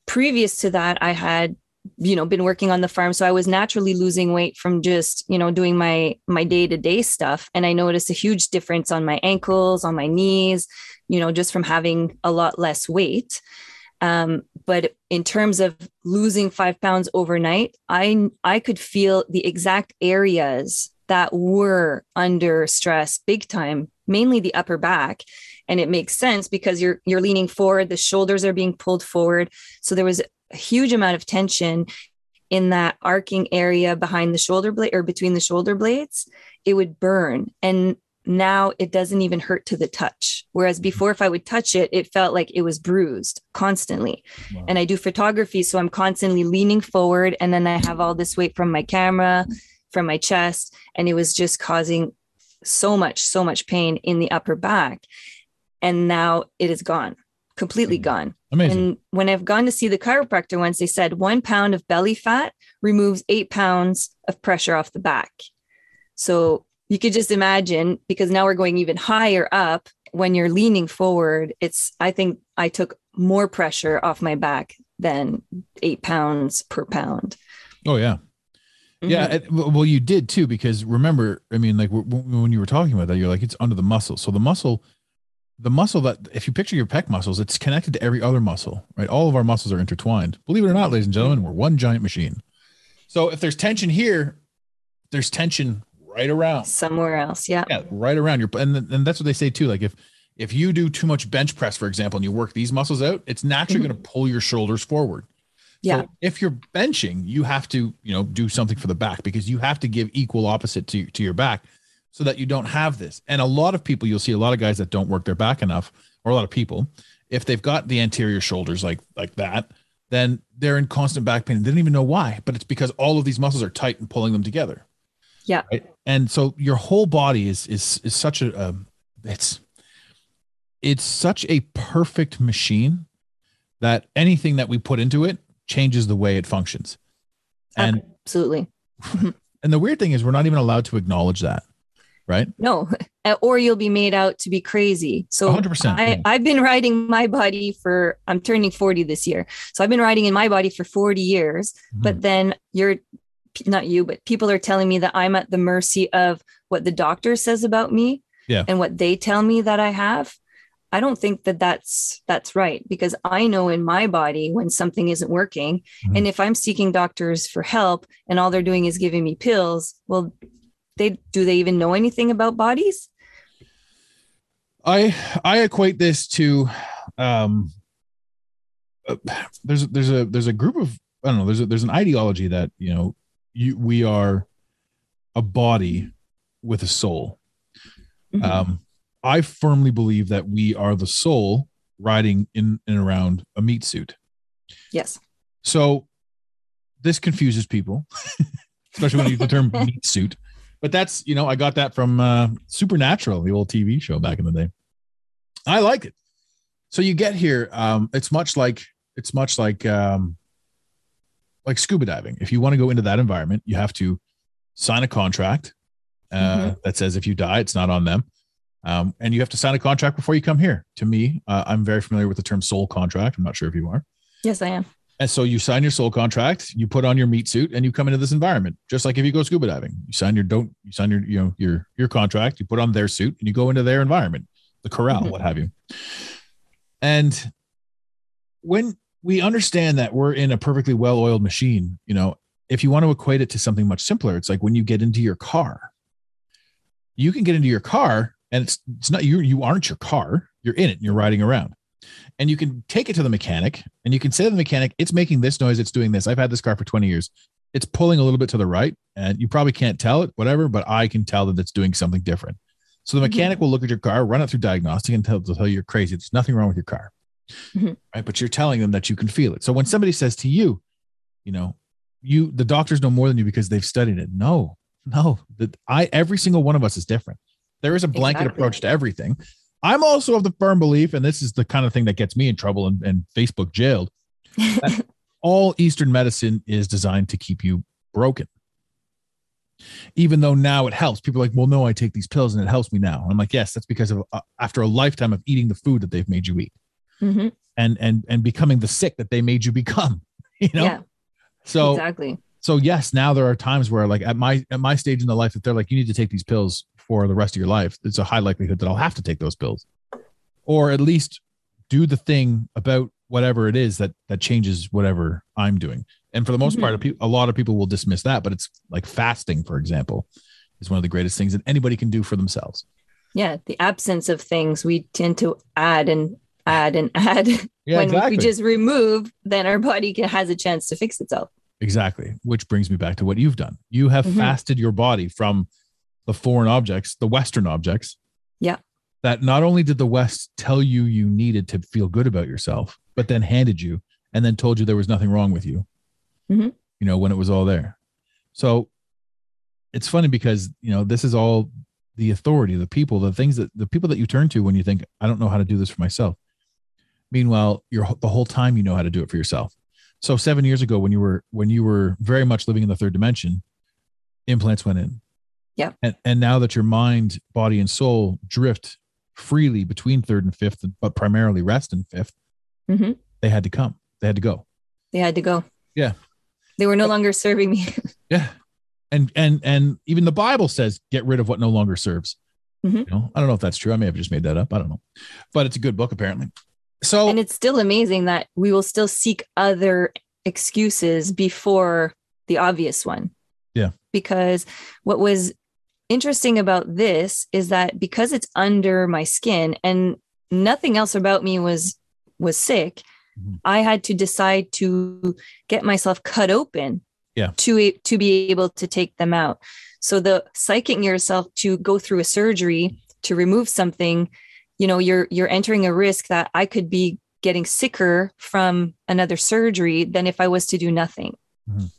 previous to that, I had you know been working on the farm. So i was naturally losing weight from just you know doing my my day-to-day stuff. And i noticed a huge difference on my ankles on my knees you know just from having a lot less weight. Um, but in terms of losing five pounds overnight i i could feel the exact areas that were under stress big time mainly the upper back and it makes sense because you're you're leaning forward the shoulders are being pulled forward. So there was a huge amount of tension in that arcing area behind the shoulder blade or between the shoulder blades. It would burn and now it doesn't even hurt to the touch. Whereas mm-hmm. before if i would touch it it felt like it was bruised constantly. Wow. and i do photography so i'm constantly leaning forward and then i have all this weight from my camera from my chest and it was just causing so much so much pain in the upper back and now it is gone completely Mhm. gone amazing and when I've gone to see the chiropractor once, they said one pound of belly fat removes eight pounds of pressure off the back. So you could just imagine, because now we're going even higher up. When you're leaning forward, it's, I think I took more pressure off my back than eight pounds per pound. oh yeah Yeah, Mhm. it, well, you did too, because remember, I mean, like when you were talking about that, you're like, it's under the muscle. So the muscle, the muscle that, if you picture your pec muscles, it's connected to every other muscle, right? All of our muscles are intertwined. Believe it or not, ladies and gentlemen, we're one giant machine. So if there's tension here, there's tension right around. somewhere else. Yeah. Yeah, right around your, and and that's what they say too. Like if if you do too much bench press, for example, and you work these muscles out, it's naturally mm-hmm. going to pull your shoulders forward. Yeah. So if you're benching, you have to, you know, do something for the back because you have to give equal opposite to, to your back so that you don't have this. And a lot of people, you'll see a lot of guys that don't work their back enough, or a lot of people, if they've got the anterior shoulders like like that, then they're in constant back pain. They don't even know why, but it's because all of these muscles are tight and pulling them together. Yeah. Right. And so your whole body is is is such a um, it's it's such a perfect machine that anything that we put into it changes the way it functions. And Absolutely. and the weird thing is we're not even allowed to acknowledge that. Right? No, or you'll be made out to be crazy. So 100%, I. I've been riding my body for, I'm turning 40 this year. So I've been riding in my body for 40 years. Mm-hmm. But then you're not you, but people are telling me that I'm at the mercy of what the doctor says about me Yeah. and what they tell me that I have. I don't think that that's that's right because I know in my body when something isn't working Mhm. and if I'm seeking doctors for help and all they're doing is giving me pills well they do they even know anything about bodies I I equate this to um uh, there's there's a there's a group of I don't know there's a, there's an ideology that you know you we are a body with a soul. Mhm. Um I firmly believe that we are the soul riding in and around a meat suit. yes So this confuses people, especially when you use the term meat suit. But that's, you know, I got that from uh, Supernatural, the old TV show back in the day. I like it. So you get here, um, it's much like it's much like um, like scuba diving. If you want to go into that environment, you have to sign a contract uh, that says if you die, it's not on them. Um, and you have to sign a contract before you come here. To me, uh, I'm very familiar with the term soul contract. I'm not sure if you are. yes I am And so you sign your soul contract, you put on your meat suit, and you come into this environment. Just like if you go scuba diving, you sign your don't you sign your you know your your contract, you put on their suit, and you go into their environment, the corral, Mhm. what have you. And when we understand that we're in a perfectly well-oiled machine, you know, if you want to equate it to something much simpler, it's like when you get into your car. You can get into your car, and it's it's not you. You aren't your car. You're in it. And you're riding around and you can take it to the mechanic and you can say to the mechanic, it's making this noise, it's doing this. I've had this car for 20 years. It's pulling a little bit to the right, and you probably can't tell it, whatever, but I can tell that it's doing something different. So the mechanic will look at your car, run it through diagnostic, and tell, tell you you're crazy. There's nothing wrong with your car. Mhm. Right. But you're telling them that you can feel it. So when somebody says to you, you know, you the doctors know more than you because they've studied it. No, no. That I every single one of us is different. There is a blanket Exactly. approach to everything. I'm also of the firm belief, and this is the kind of thing that gets me in trouble and, and Facebook jailed. all Eastern medicine is designed to keep you broken. Even though now it helps, people are like, well, no, I take these pills and it helps me now. I'm like, yes, that's because of uh, after a lifetime of eating the food that they've made you eat Mhm. and and and becoming the sick that they made you become. You know, yeah so exactly so yes, now there are times where like at my at my stage in the life, that they're like, you need to take these pills for the rest of your life, it's a high likelihood that I'll have to take those pills, or at least do the thing about whatever it is that that changes whatever I'm doing. And for the most Mhm. part, a, lot of people will dismiss that, but it's like fasting, for example, is one of the greatest things that anybody can do for themselves. yeah the absence of things we tend to add and add and add Yeah, when exactly. we just remove then our body can, has a chance to fix itself Exactly. Which brings me back to what you've done. You have Mhm. fasted your body from the foreign objects, the Western objects. Yeah. That not only did the West tell you you needed to feel good about yourself, but then handed you and then told you there was nothing wrong with you, Mhm. you know, when it was all there. So it's funny because, you know, this is all the authority, the people, the things that the people that you turn to when you think, I don't know how to do this for myself. Meanwhile, you're the whole time you know how to do it for yourself. So seven years ago, when you were when you were very much living in the third dimension, implants went in. Yeah. And and now that your mind, body, and soul drift freely between third and fifth, but primarily rest in 5th Mhm. they had to come. They had to go. they had to go Yeah. they were no longer serving me Yeah. And and and even the Bible says get rid of what no longer serves. Mhm. You know, I don't know if that's true. I may have just made that up. I don't know. But it's a good book apparently. So and it's still amazing that we will still seek other excuses before the obvious one. Yeah. Because what was interesting about this is that because it's under my skin and nothing else about me was was sick, Mhm. I had to decide to get myself cut open Yeah. to to be able to take them out. So the psyching yourself to go through a surgery to remove something you know you're you're entering a risk that i could be getting sicker from another surgery than if i was to do nothing Mhm.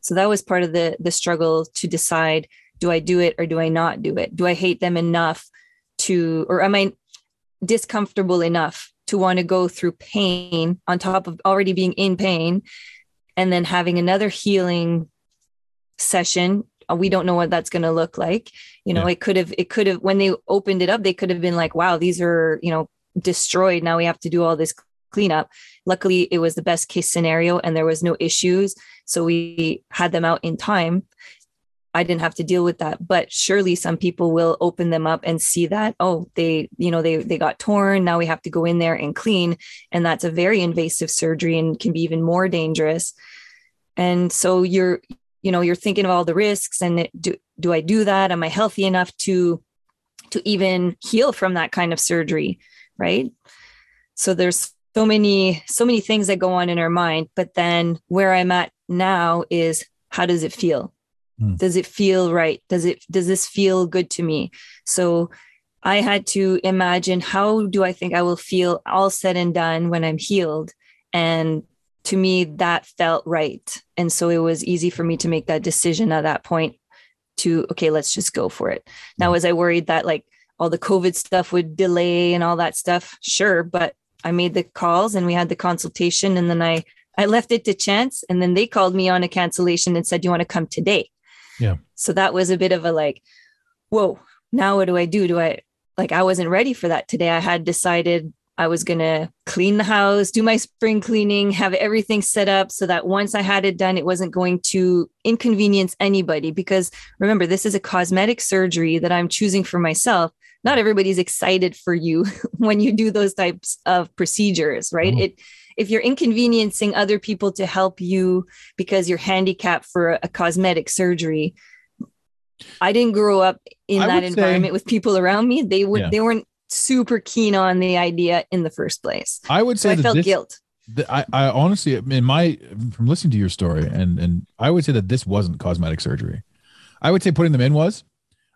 so that was part of the the struggle to decide do i do it or do i not do it? Do i hate them enough to or am i discomfortable enough to want to go through pain on top of already being in pain and then having another healing session? Uh, we don't know what that's going to look like. You know Yeah. it could have it could have when they opened it up they could have been like wow these are you know destroyed. Now we have to do all this cleanup. Luckily it was the best case scenario and there was no issues. So we had them out in time I didn't have to deal with that. But surely some people will open them up and see that, oh, they, you know, they they got torn. Now we have to go in there and clean. And that's a very invasive surgery and can be even more dangerous. And so you're, you know, you're thinking of all the risks and it, do do I do that? Am I healthy enough to to even heal from that kind of surgery? Right. So there's so many, so many things that go on in our mind. But then where I'm at now is how does it feel? Hmm. Does it feel right? Does it does this feel good to me? So I had to imagine how do I think I will feel all said and done when I'm healed. And to me, that felt right. And so it was easy for me to make that decision at that point to, okay, let's just go for it. Now, was I worried that like all the COVID stuff would delay and all that stuff? Sure. But I made the calls and we had the consultation and then I, I left it to chance. And then they called me on a cancellation and said, you want to come today? Yeah. So that was a bit of a like, whoa, now what do I do? Do I like I wasn't ready for that today. I had decided I was going to clean the house, do my spring cleaning, have everything set up so that once I had it done, it wasn't going to inconvenience anybody. Because remember, this is a cosmetic surgery that I'm choosing for myself. Not everybody's excited for you when you do those types of procedures, right? Mhm. It if you're inconveniencing other people to help you because you're handicapped for a, a cosmetic surgery, I didn't grow up in I that would say- environment with people around me. They would Yeah. they weren't super keen on the idea in the first place. I would So say I felt this, guilt. th- I, I honestly, in my from listening to your story, and and I would say that this wasn't cosmetic surgery. I would say putting them in was.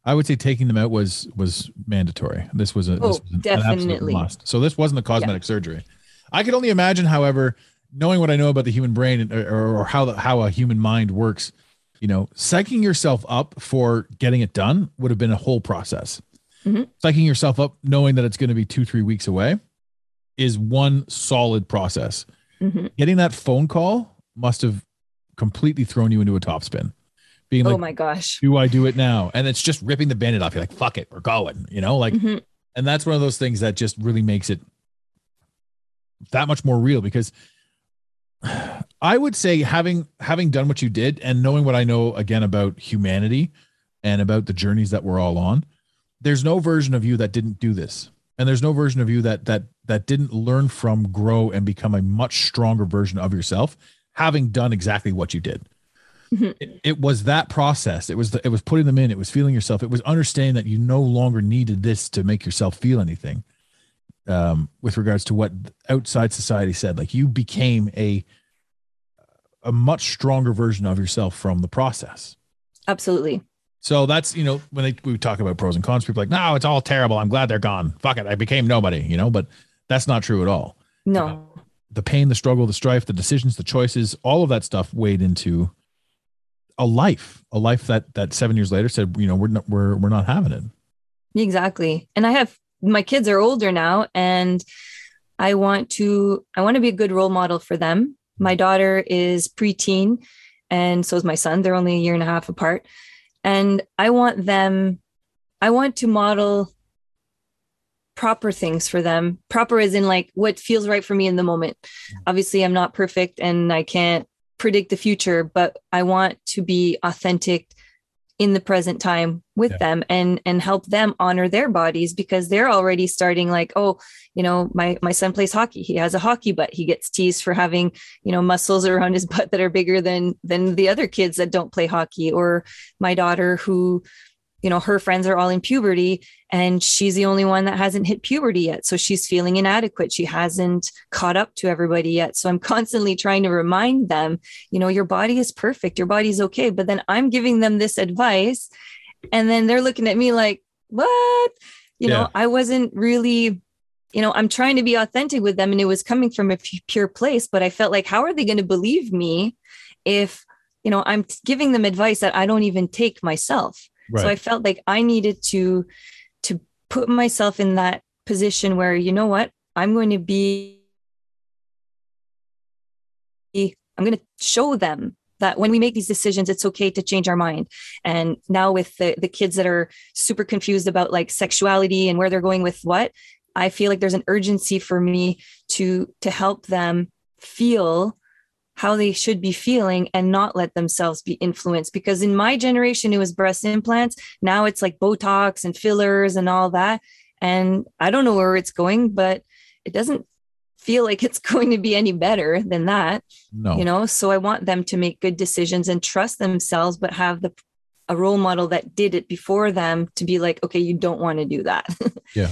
I would say taking them out was was mandatory. This was a this Oh, was an- an definitely. must. So this wasn't a cosmetic surgery. I could only imagine, however, knowing what I know about the human brain and- or, or how the, how a human mind works, you know, psyching yourself up for getting it done would have been a whole process. Mhm. Psyching yourself up, knowing that it's going to be two three weeks away, is one solid process Mhm. getting that phone call must have completely thrown you into a topspin. Being like, oh my gosh. do I do it now? And it's just ripping the bandit off. You're like, fuck it, we're going, you know, like, Mhm. and that's one of those things that just really makes it that much more real because I would say having having done what you did and knowing what I know again about humanity and about the journeys that we're all on, there's no version of you that didn't do this. And there's no version of you that that that didn't learn from, grow, and become a much stronger version of yourself, having done exactly what you did. Mhm. It, it was that process. It was the, it was putting them in. It was feeling yourself. It was understanding that you no longer needed this to make yourself feel anything. Um, with regards to what outside society said, like you became a a much stronger version of yourself from the process. Absolutely. So that's you know when they, we talk about pros and cons, people are like, no, it's all terrible. I'm glad they're gone. Fuck it, I became nobody. You know, but that's not true at all. No. The pain, the struggle, the strife, the decisions, the choices, all of that stuff weighed into a life, a life that that seven years later said, you know, we're not we're we're not having it. Exactly. And I have my kids are older now and I want to I want to be a good role model for them. My mm-hmm. daughter is preteen and so is my son. They're only a year and a half apart. And I want them I want to model proper things for them. Proper as in like what feels right for me in the moment. Mm-hmm. Obviously I'm not perfect and I can't predict the future, but I want to be authentic in the present time with Yeah. them and and help them honor their bodies because they're already starting like oh you know my my son plays hockey he has a hockey butt he gets teased for having you know muscles around his butt that are bigger than than the other kids that don't play hockey or my daughter who you know her friends are all in puberty and she's the only one that hasn't hit puberty yet. So she's feeling inadequate. She hasn't caught up to everybody yet. So i'm constantly trying to remind them you know your body is perfect. Your body's okay. But then i'm giving them this advice and then they're looking at me like what? You Yeah. know i wasn't really you know i'm trying to be authentic with them and it was coming from a pure place but i felt like how are they going to believe me if you know i'm giving them advice that i don't even take myself so I felt like I needed to to put myself in that position where you know what? I'm going to be I'm going to show them that when we make these decisions it's okay to change our mind. And now with the the kids that are super confused about like sexuality and where they're going with what I feel like there's an urgency for me to to help them feel how they should be feeling and not let themselves be influenced. Because in my generation it was breast implants. Now it's like botox and fillers and all that. And i don't know where it's going but it doesn't feel like it's going to be any better than that No. you know? So i want them to make good decisions and trust themselves but have the a role model that did it before them to be like okay you don't want to do that. Yeah.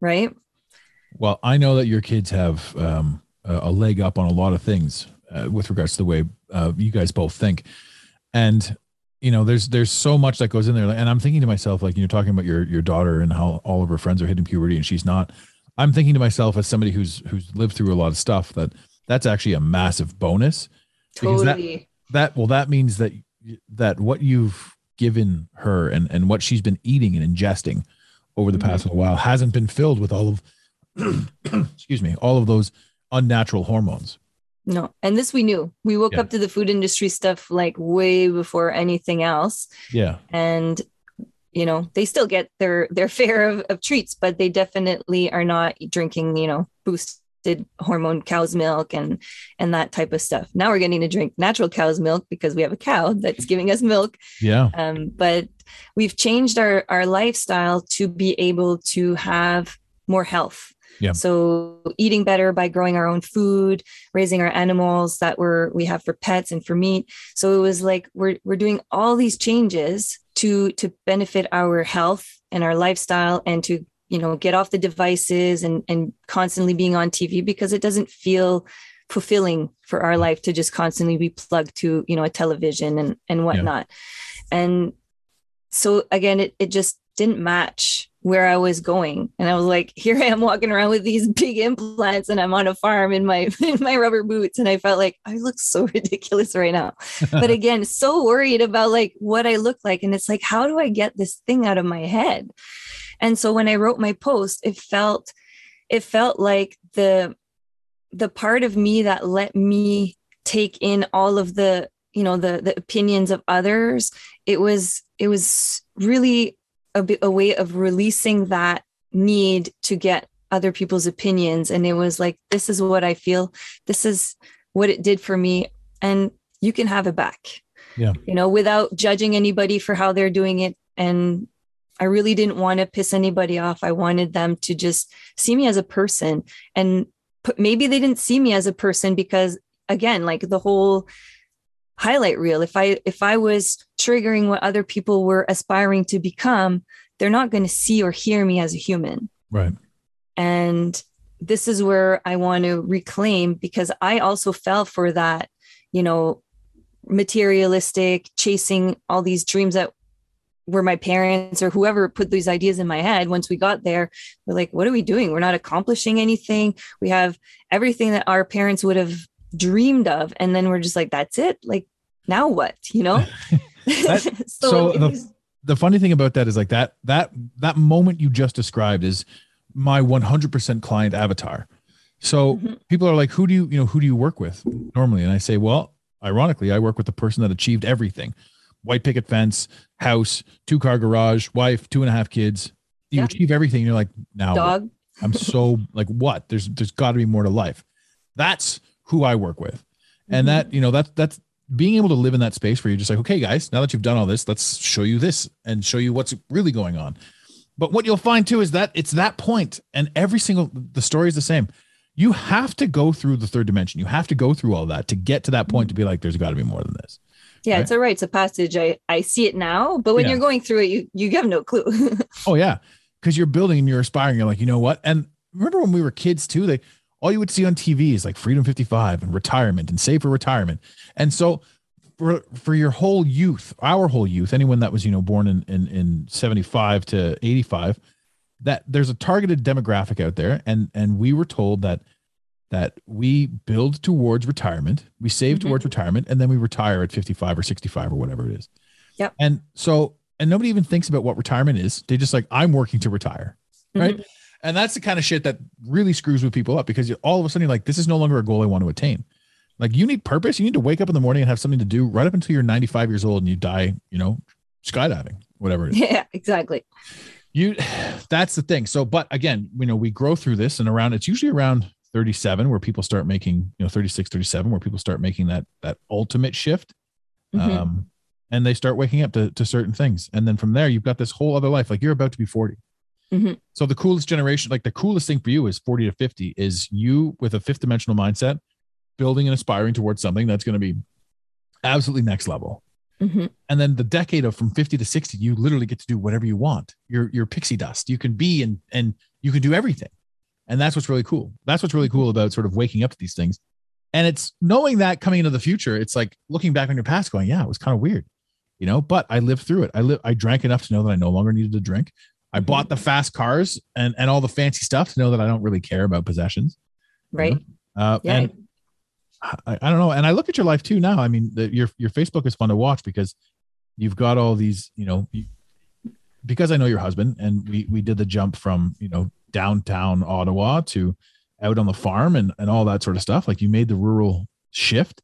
right? Well, I know that your kids have um, a a leg up on a lot of things uh, with regards to the way uh, you guys both think, and you know, there's there's so much that goes in there. And I'm thinking to myself, like you're talking about your your daughter and how all of her friends are hitting puberty and she's not. I'm thinking to myself as somebody who's who's lived through a lot of stuff that that's actually a massive bonus. Because that- totally That well, that means that that what you've given her and and what she's been eating and ingesting over the past little while hasn't been filled with all of excuse me all of those unnatural hormones No, and this we knew. We woke Yeah. up to the food industry stuff like way before anything else, yeah and you know they still get their their fare of, of treats, but they definitely are not drinking you know boosted hormone cow's milk and and that type of stuff. Now we're getting to drink natural cow's milk because we have a cow that's giving us milk. yeah Um, but we've changed our our lifestyle to be able to have more health. Yeah. So eating better by growing our own food, raising our animals that we're we have for pets and for meat. So it was like we're we're doing all these changes to to benefit our health and our lifestyle and to you know get off the devices and and constantly being on TV because it doesn't feel fulfilling for our life to just constantly be plugged to you know a television and and whatnot and so again it, it just didn't match where i was going. And i was like here i am walking around with these big implants and i'm on a farm in my in my rubber boots. And i felt like i look so ridiculous right now. But again so worried about like what i look like. And it's like how do i get this thing out of my head? And so when i wrote my post it felt it felt like the the part of me that let me take in all of the you know the the opinions of others. It was it was really a, a way of releasing that need to get other people's opinions. And it was like this is what i feel. This is what it did for me. And you can have it back. Yeah. you know without judging anybody for how they're doing it. And i really didn't want to piss anybody off. I wanted them to just see me as a person. And maybe they didn't see me as a person because again like the whole highlight reel. If i if i was triggering what other people were aspiring to become they're not going to see or hear me as a human. Right. And this is where i want to reclaim because i also fell for that you know materialistic chasing all these dreams that were my parents or whoever put these ideas in my head. Once we got there we're like what are we doing? We're not accomplishing anything. We have everything that our parents would have dreamed of. And then we're just like that's it? Like now what you know? That- so it the- was- the funny thing about that is like that that that moment you just described is my 100% client avatar. So Mhm. people are like who do you you know who do you work with normally? And i say well ironically i work with the person that achieved everything. White picket fence house two car garage wife two and a half kids. You Yeah. achieve everything. You're like now what? dog. I'm so like what? There's there's got to be more to life. That's who i work with. And that you know that's that's being able to live in that space where you're just like okay guys now that you've done all this let's show you this and show you what's really going on but what you'll find too is that it's that point and every single the story is the same you have to go through the third dimension you have to go through all that to get to that point to be like there's got to be more than this yeah right? it's a rites of passage i i see it now but when Yeah. you're going through it you you have no clue Oh yeah, because you're building and you're aspiring. You're like, you know what? And remember when we were kids too? They all you would see on TV is like Freedom 55 and retirement and save for retirement. And so for for your whole youth, our whole youth, anyone that was you know born in in, in 75 to 85, that there's a targeted demographic out there, and and we were told that that we build towards retirement, we save Mhm. towards retirement, and then we retire at 55 or 65 or whatever it is. Yep. And so, and nobody even thinks about what retirement is. They just like, I'm working to retire. Right. And that's the kind of shit that really screws with people up because you, all of a sudden you're like, this is no longer a goal I want to attain. Like you need purpose. You need to wake up in the morning and have something to do right up until you're 95 years old and you die, you know, skydiving, whatever it is. Yeah exactly. You that's the thing. So but again you know we grow through this and around it's usually around 37 where people start making you know 36 37 where people start making that that ultimate shift. Mhm. um and they start waking up to, to certain things. And then from there you've got this whole other life. Like you're about to be 40 Mhm. so the coolest generation like the coolest thing for you is 40 to 50 is you with a fifth dimensional mindset building and aspiring towards something that's going to be absolutely next level. Mhm. and then the decade of from 50 to 60 you literally get to do whatever you want. You're you're pixie dust. You can be and and you can do everything. And that's what's really cool. That's what's really cool about sort of waking up to these things. And it's knowing that coming into the future it's like looking back on your past going yeah it was kind of weird you know? But i lived through it. I live i drank enough to know that i no longer needed to drink i Mhm. bought the fast cars and and all the fancy stuff to know that i don't really care about possessions Right. uh Yeah. and I, I don't know and i look at your life too now i mean the, your your facebook is fun to watch because you've got all these you know you, because i know your husband and we we did the jump from you know downtown ottawa to out on the farm and and all that sort of stuff like you made the rural shift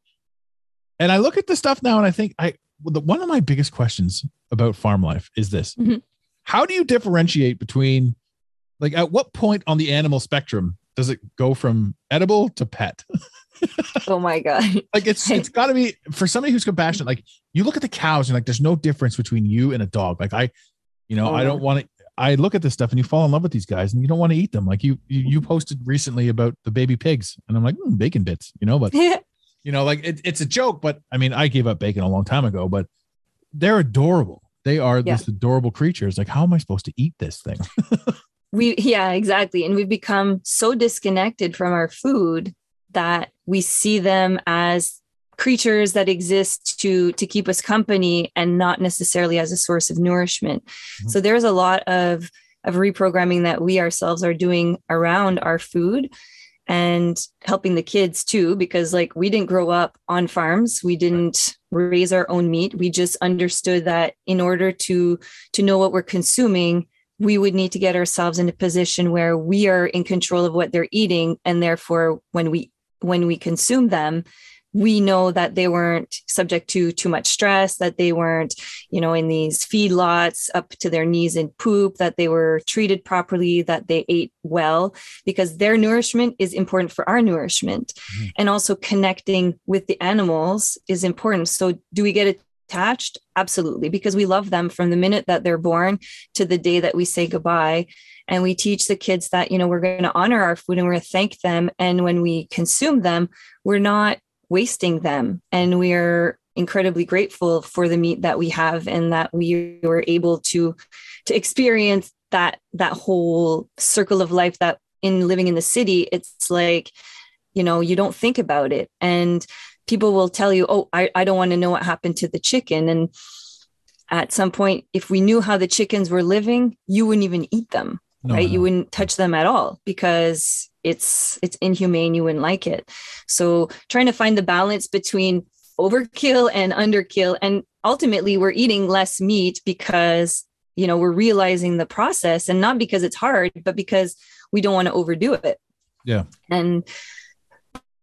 and i look at the stuff now and i think i the, one of my biggest questions about farm life is this Mhm. How do you differentiate between like at what point on the animal spectrum does it go from edible to pet Oh my god. like it's it's got to be for somebody who's compassionate like you look at the cows and like there's no difference between you and a dog like i you know i Oh. don't want to i look at this stuff and you fall in love with these guys and you don't want to eat them like you you, you posted recently about the baby pigs and i'm like "Hmm, bacon bits you know but you know like it, it's a joke but i mean i gave up bacon a long time ago but they're adorable they are Yeah. this adorable creatures. Like how am i supposed to eat this thing? We yeah exactly. And we've become so disconnected from our food that we see them as creatures that exist to to keep us company and not necessarily as a source of nourishment. Mhm. so there's a lot of of reprogramming that we ourselves are doing around our food and helping the kids too because like we didn't grow up on farms. We didn't raise our own meat. We just understood that in order to to know what we're consuming we would need to get ourselves in a position where we are in control of what they're eating. And therefore when we when we consume them we know that they weren't subject to too much stress that they weren't you know in these feedlots up to their knees in poop that they were treated properly that they ate well because their nourishment is important for our nourishment. Mhm. and also connecting with the animals is important. So do we get attached? Absolutely because we love them from the minute that they're born to the day that we say goodbye. And we teach the kids that you know we're going to honor our food and we're going to thank them. And when we consume them we're not wasting them. And we're incredibly grateful for the meat that we have and that we were able to to experience that that whole circle of life that in living in the city it's like you know you don't think about it. And people will tell you oh i, I don't want to know what happened to the chicken. And at some point if we knew how the chickens were living you wouldn't even eat them No, right no. you wouldn't touch them at all because it's it's inhumane you wouldn't like it so trying to find the balance between overkill and underkill and ultimately we're eating less meat because you know we're realizing the process and not because it's hard but because we don't want to overdo it Yeah. and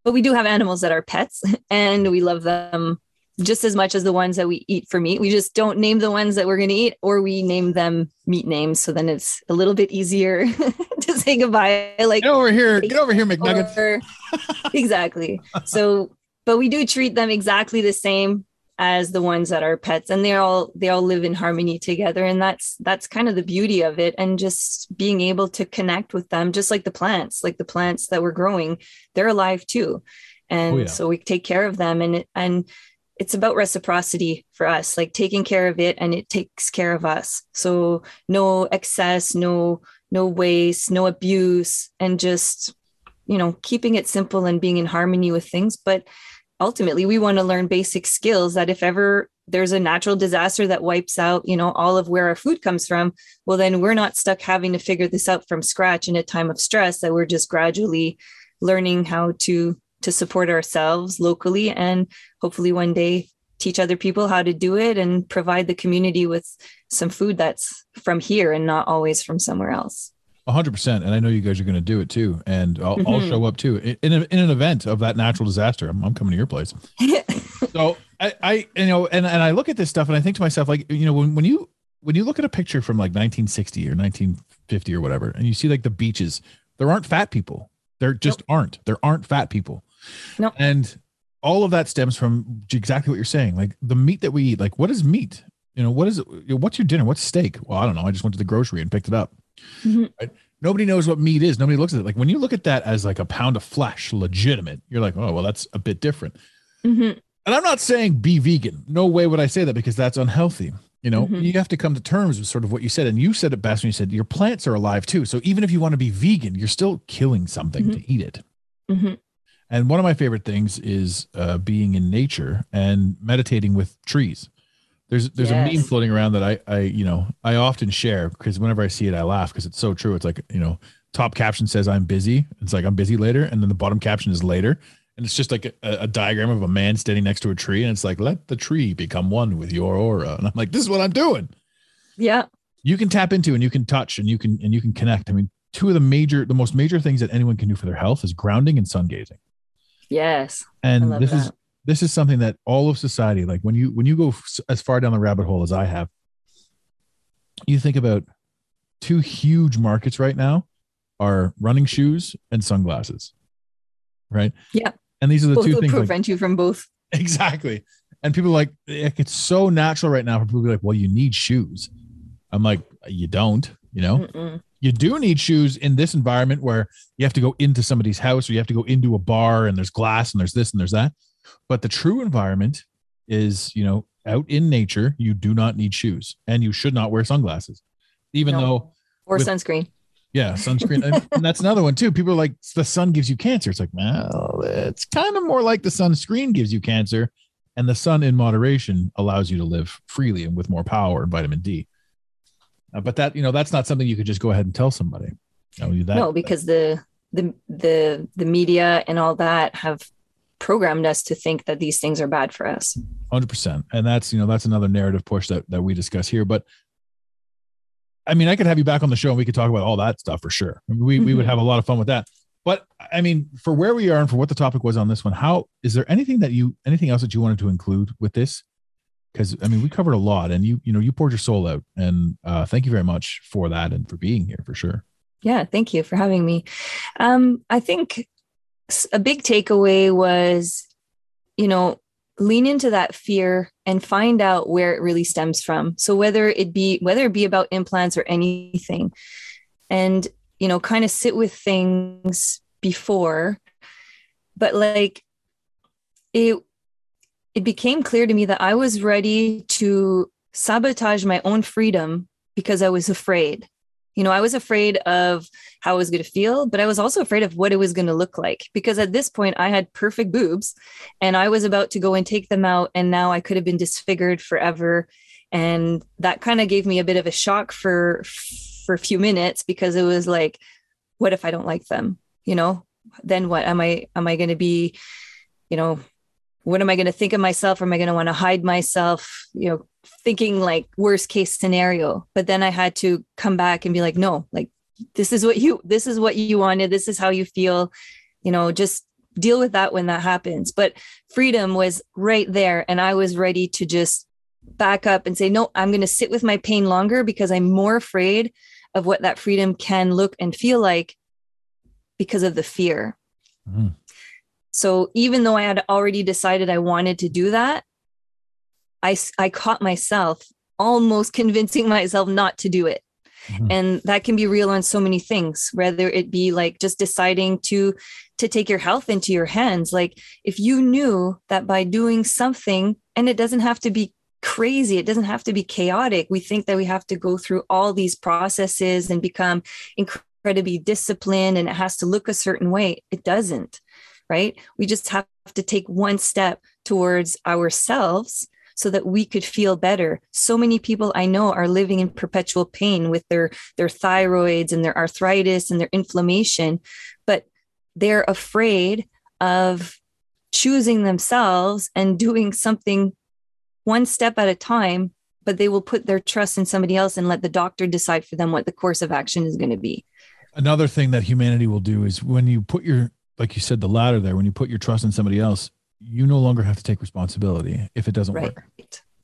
but we do have animals that are pets and we love them just as much as the ones that we eat for meat. We just don't name the ones that we're going to eat or we name them meat names. So then it's a little bit easier to say goodbye like get over here. Get over here mcnuggets. Or- exactly. So, but we do treat them exactly the same as the ones that are pets, and they all they all live in harmony together, and that's that's kind of the beauty of it, and just being able to connect with them, just like the plants, like the plants that we're growing, they're alive too, and Oh, yeah. so we take care of them, and and it's about reciprocity for us, like taking care of it, and it takes care of us. So no excess, no no waste, no abuse, and just you know keeping it simple and being in harmony with things but ultimately we want to learn basic skills that if ever there's a natural disaster that wipes out you know all of where our food comes from well then we're not stuck having to figure this out from scratch in a time of stress that we're just gradually learning how to to support ourselves locally and hopefully one day teach other people how to do it and provide the community with some food that's from here and not always from somewhere else A hundred percent, and I know you guys are going to do it too, and I'll, I'll Mhm. show up too in, in, a, in an event of that natural disaster. I'm, I'm coming to your place. So I, I, you know, and and I look at this stuff and I think to myself, like, you know, when when you when you look at a picture from like 1960 or 1950 or whatever, and you see like the beaches, there aren't fat people. There just aren't. There aren't fat people. No. And all of that stems from exactly what you're saying. Like the meat that we eat, like what is meat? You know, what is it? What's your dinner? What's steak? Well, I don't know. I just went to the grocery and picked it up. Mhm. Right? Nobody knows what meat is. Nobody looks at it. Like when you look at that as like a pound of flesh, legitimate, you're like, oh, well, that's a bit different. Mhm. And I'm not saying be vegan. No way would I say that because that's unhealthy. You know, Mhm. you have to come to terms with sort of what you said. And you said it best when you said your plants are alive too. So even if you want to be vegan, you're still killing something to eat it. Mhm. And one of my favorite things is uh, being in nature and meditating with trees. There's there's a meme floating around that I I you know I often share because whenever I see it I laugh because it's so true. It's like you know top caption says I'm busy. It's like I'm busy later, and then the bottom caption is later, and it's just like a, a diagram of a man standing next to a tree, and it's like let the tree become one with your aura. And I'm like, this is what I'm doing Yeah. you can tap into and you can touch and you can and you can connect. I mean, two of the major, the most major things that anyone can do for their health is grounding and sun gazing. Yes. And this is this is something that all of society, like when you when you go f- as far down the rabbit hole as I have, you think about two huge markets right now are running shoes and sunglasses, right? Yeah. And these are the Both two things. like- prevent you from both. Exactly. And people like, like, it's so natural right now for people to be like, well, you need shoes. I'm like, you don't, you know, Mm-mm. you do need shoes in this environment where you have to go into somebody's house or you have to go into a bar and there's glass and there's this and there's that. But the true environment is, you know, out in nature, you do not need shoes and you should not wear sunglasses, even No. though, Or With- sunscreen. Yeah, sunscreen. and, that's another one too. People are like, the sun gives you cancer. It's like, well, it's kind of more like the sunscreen gives you cancer. And the sun in moderation allows you to live freely and with more power and vitamin D. Uh, but that, you know, that's not something you could just go ahead and tell somebody. That, no, because the the the the media and all that have programmed us to think that these things are bad for us. Hundred percent, and that's you know that's another narrative push that that we discuss here. But I mean, I could have you back on the show and we could talk about all that stuff for sure. We we would Mhm. have a lot of fun with that. But I mean, for where we are and for what the topic was on this one, how is there anything that you anything else that you wanted to include with this? Because I mean, we covered a lot, and you you know you poured your soul out, and uh, thank you very much for that and for being here for sure. Yeah, thank you for having me. Um, I think a big takeaway was, you know, lean into that fear and find out where it really stems from. So whether it be whether it be about implants or anything, and you know, kind of sit with things before, but like it it became clear to me that I was ready to sabotage my own freedom because I was afraid. You know, I was afraid of how I was going to feel, but I was also afraid of what it was going to look like because at this point I had perfect boobs and I was about to go and take them out. And now I could have been disfigured forever. And that kind of gave me a bit of a shock for, for a few minutes because it was like, what if I don't like them? You know, then what am I, am I going to be, you know, what am I going to think of myself? Am I going to want to hide myself? You know, thinking like worst case scenario. But then I had to come back and be like, no, like this is what you this is what you wanted. This is how you feel. You know, just deal with that when that happens. But freedom was right there. And I was ready to just back up and say, no, I'm going to sit with my pain longer because I'm more afraid of what that freedom can look and feel like because of the fear. Mhm. So even though I had already decided I wanted to do that, I, I caught myself almost convincing myself not to do it. Mhm. And that can be real on so many things, whether it be like just deciding to to take your health into your hands. Like if you knew that by doing something, and it doesn't have to be crazy, it doesn't have to be chaotic. We think that we have to go through all these processes and become incredibly disciplined and it has to look a certain way. It doesn't, right? We just have to take one step towards ourselves so that we could feel better. So many people I know are living in perpetual pain with their their thyroids and their arthritis and their inflammation, but they're afraid of choosing themselves and doing something one step at a time, but they will put their trust in somebody else and let the doctor decide for them what the course of action is going to be. Another thing that humanity will do is when you put your, like you said, the ladder there, when you put your trust in somebody else, you no longer have to take responsibility if it doesn't Right. work.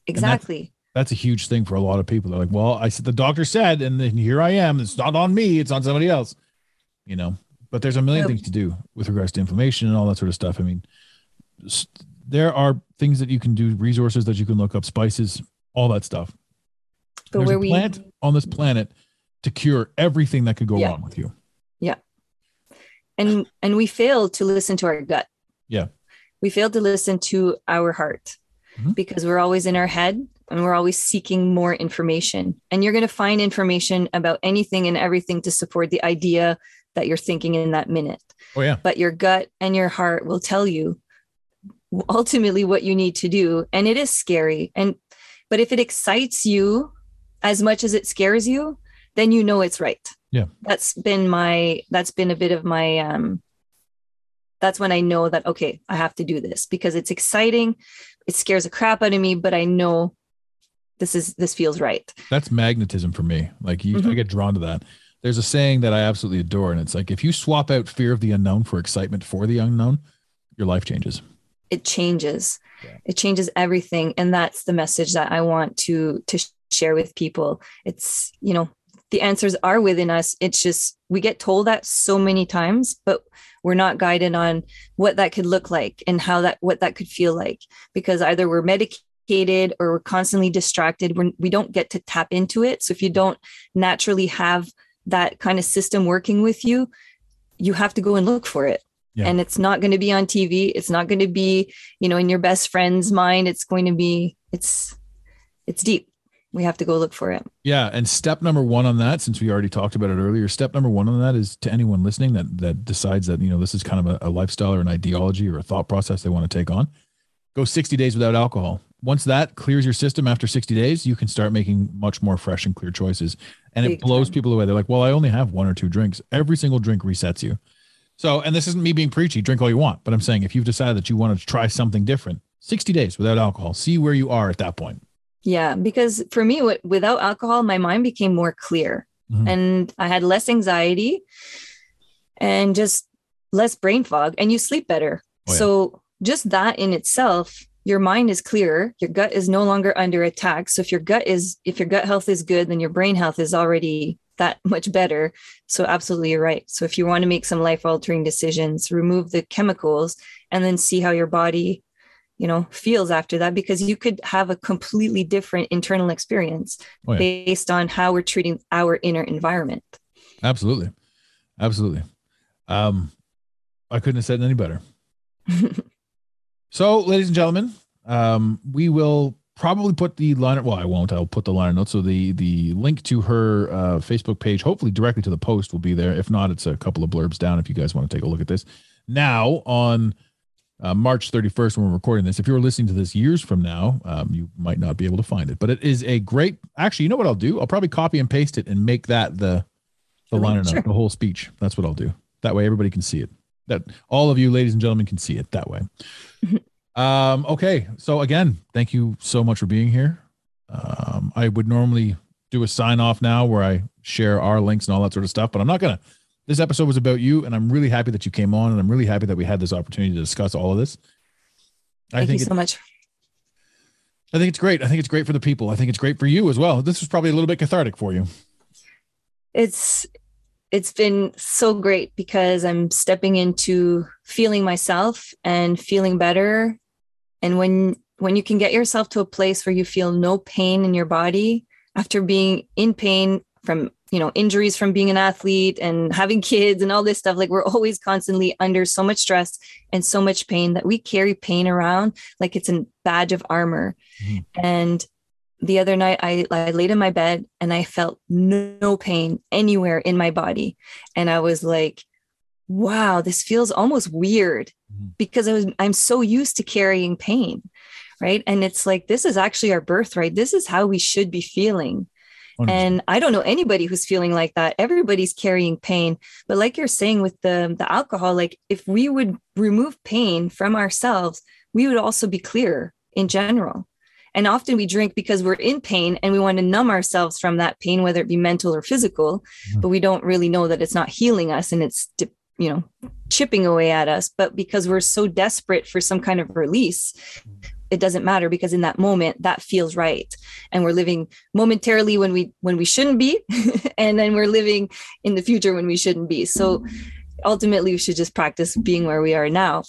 Exactly. That's a huge thing for a lot of people. They're like, well, I said the doctor said, and then here I am. It's not on me. It's on somebody else. You know, but there's a million things to do with regards to inflammation and all that sort of stuff. I mean, there are things that you can do, resources that you can look up, spices, all that stuff. But There's where a we plant on this planet to cure everything that could go Yeah. wrong with you. Yeah. And and we fail to listen to our gut Yeah. We fail to listen to our heart Mhm. because we're always in our head and we're always seeking more information and you're going to find information about anything and everything to support the idea that you're thinking in that minute Oh yeah. but your gut and your heart will tell you ultimately what you need to do and it is scary and but if it excites you as much as it scares you then you know it's right Yeah. that's been my that's been a bit of my um that's when i know that okay i have to do this because it's exciting it scares the crap out of me but i know this is this feels right That's magnetism for me. Like you, I Mhm. get drawn to that. There's a saying that I absolutely adore, and it's like if you swap out fear of the unknown for excitement for the unknown, your life changes. it changes Yeah. it changes everything and that's the message that i want to to share with people it's you know the answers are within us. It's just we get told that so many times but we're not guided on what that could look like and how that what that could feel like because either we're medicated or we're constantly distracted. We're, we don't get to tap into it. So if you don't naturally have that kind of system working with you you have to go and look for it. Yeah. and it's not going to be on tv it's not going to be you know in your best friend's mind. It's going to be it's it's deep we have to go look for it Yeah, and step number one on that, since we already talked about it earlier, step number one on that is to anyone listening that that decides that you know this is kind of a, a lifestyle or an ideology or a thought process they want to take on. Go 60 days without alcohol. Once that clears your system after 60 days, you can start making much more fresh and clear choices. And it blows time. people away. They're like, well, I only have one or two drinks. Every single drink resets you. So, and this isn't me being preachy, drink all you want, but I'm saying if you've decided that you want to try something different, 60 days without alcohol, see where you are at that point. Yeah because for me what, without alcohol my mind became more clear Mhm. and i had less anxiety and just less brain fog and you sleep better Oh, yeah. so just that in itself your mind is clearer your gut is no longer under attack so if your gut is if your gut health is good then your brain health is already that much better so absolutely you're right so if you want to make some life altering decisions remove the chemicals and then see how your body you know feels after that because you could have a completely different internal experience Oh, yeah. based on how we're treating our inner environment Absolutely. Absolutely. Um, I couldn't have said it any better. so, ladies and gentlemen, um, we will probably put the liner. Well, I won't. I'll put the liner notes. So the the link to her uh, Facebook page, hopefully directly to the post, will be there. If not, it's a couple of blurbs down. If you guys want to take a look at this now on uh, March 31st, when we're recording this. If you're listening to this years from now, um, you might not be able to find it. But it is a great. Actually, you know what I'll do? I'll probably copy and paste it and make that the the link, liner note, the whole speech. That's what I'll do. That way, everybody can see it. That all of you, ladies and gentlemen, can see it that way. um, okay. So again, thank you so much for being here. Um, I would normally do a sign off now where I share our links and all that sort of stuff, but I'm not gonna. This episode was about you, and I'm really happy that you came on, and I'm really happy that we had this opportunity to discuss all of this. I thank you think it, so much I think it's great. I think it's great for the people. I think it's great for you as well. This was probably a little bit cathartic for you. it's it's been so great because i'm stepping into feeling myself and feeling better and when when you can get yourself to a place where you feel no pain in your body after being in pain from you know injuries from being an athlete and having kids and all this stuff like we're always constantly under so much stress and so much pain that we carry pain around like it's a badge of armor Mhm. and the other night I, I laid in my bed and I felt no, pain anywhere in my body. And I was like, wow, this feels almost weird Mhm. because I was I'm so used to carrying pain. Right. And it's like this is actually our birthright. This is how we should be feeling. 100%. And I don't know anybody who's feeling like that. Everybody's carrying pain. But like you're saying with the, the alcohol, like if we would remove pain from ourselves, we would also be clearer in general. And often we drink because we're in pain and we want to numb ourselves from that pain, whether it be mental or physical, Mhm. but we don't really know that it's not healing us and it's, you know, chipping away at us. But because we're so desperate for some kind of release, it doesn't matter because in that moment that feels right and we're living momentarily when we when we shouldn't be and then we're living in the future when we shouldn't be so ultimately we should just practice being where we are now.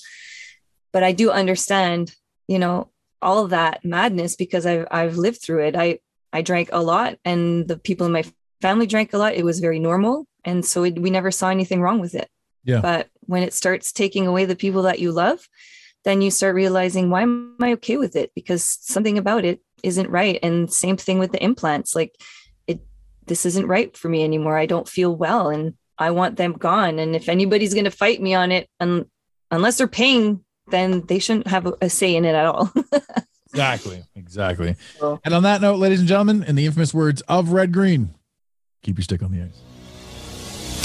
But I do understand, you know, all that madness because I've I've lived through it. I I drank a lot, and the people in my family drank a lot. It was very normal, and so it, we never saw anything wrong with it. Yeah. But when it starts taking away the people that you love, then you start realizing why am I okay with it? Because something about it isn't right. And same thing with the implants. Like it, this isn't right for me anymore. I don't feel well, and I want them gone. And if anybody's going to fight me on it, and unless they're paying then they shouldn't have a, a say in it at all. exactly. Exactly. So- And on that note, ladies and gentlemen, in the infamous words of Red Green, keep your stick on the ice.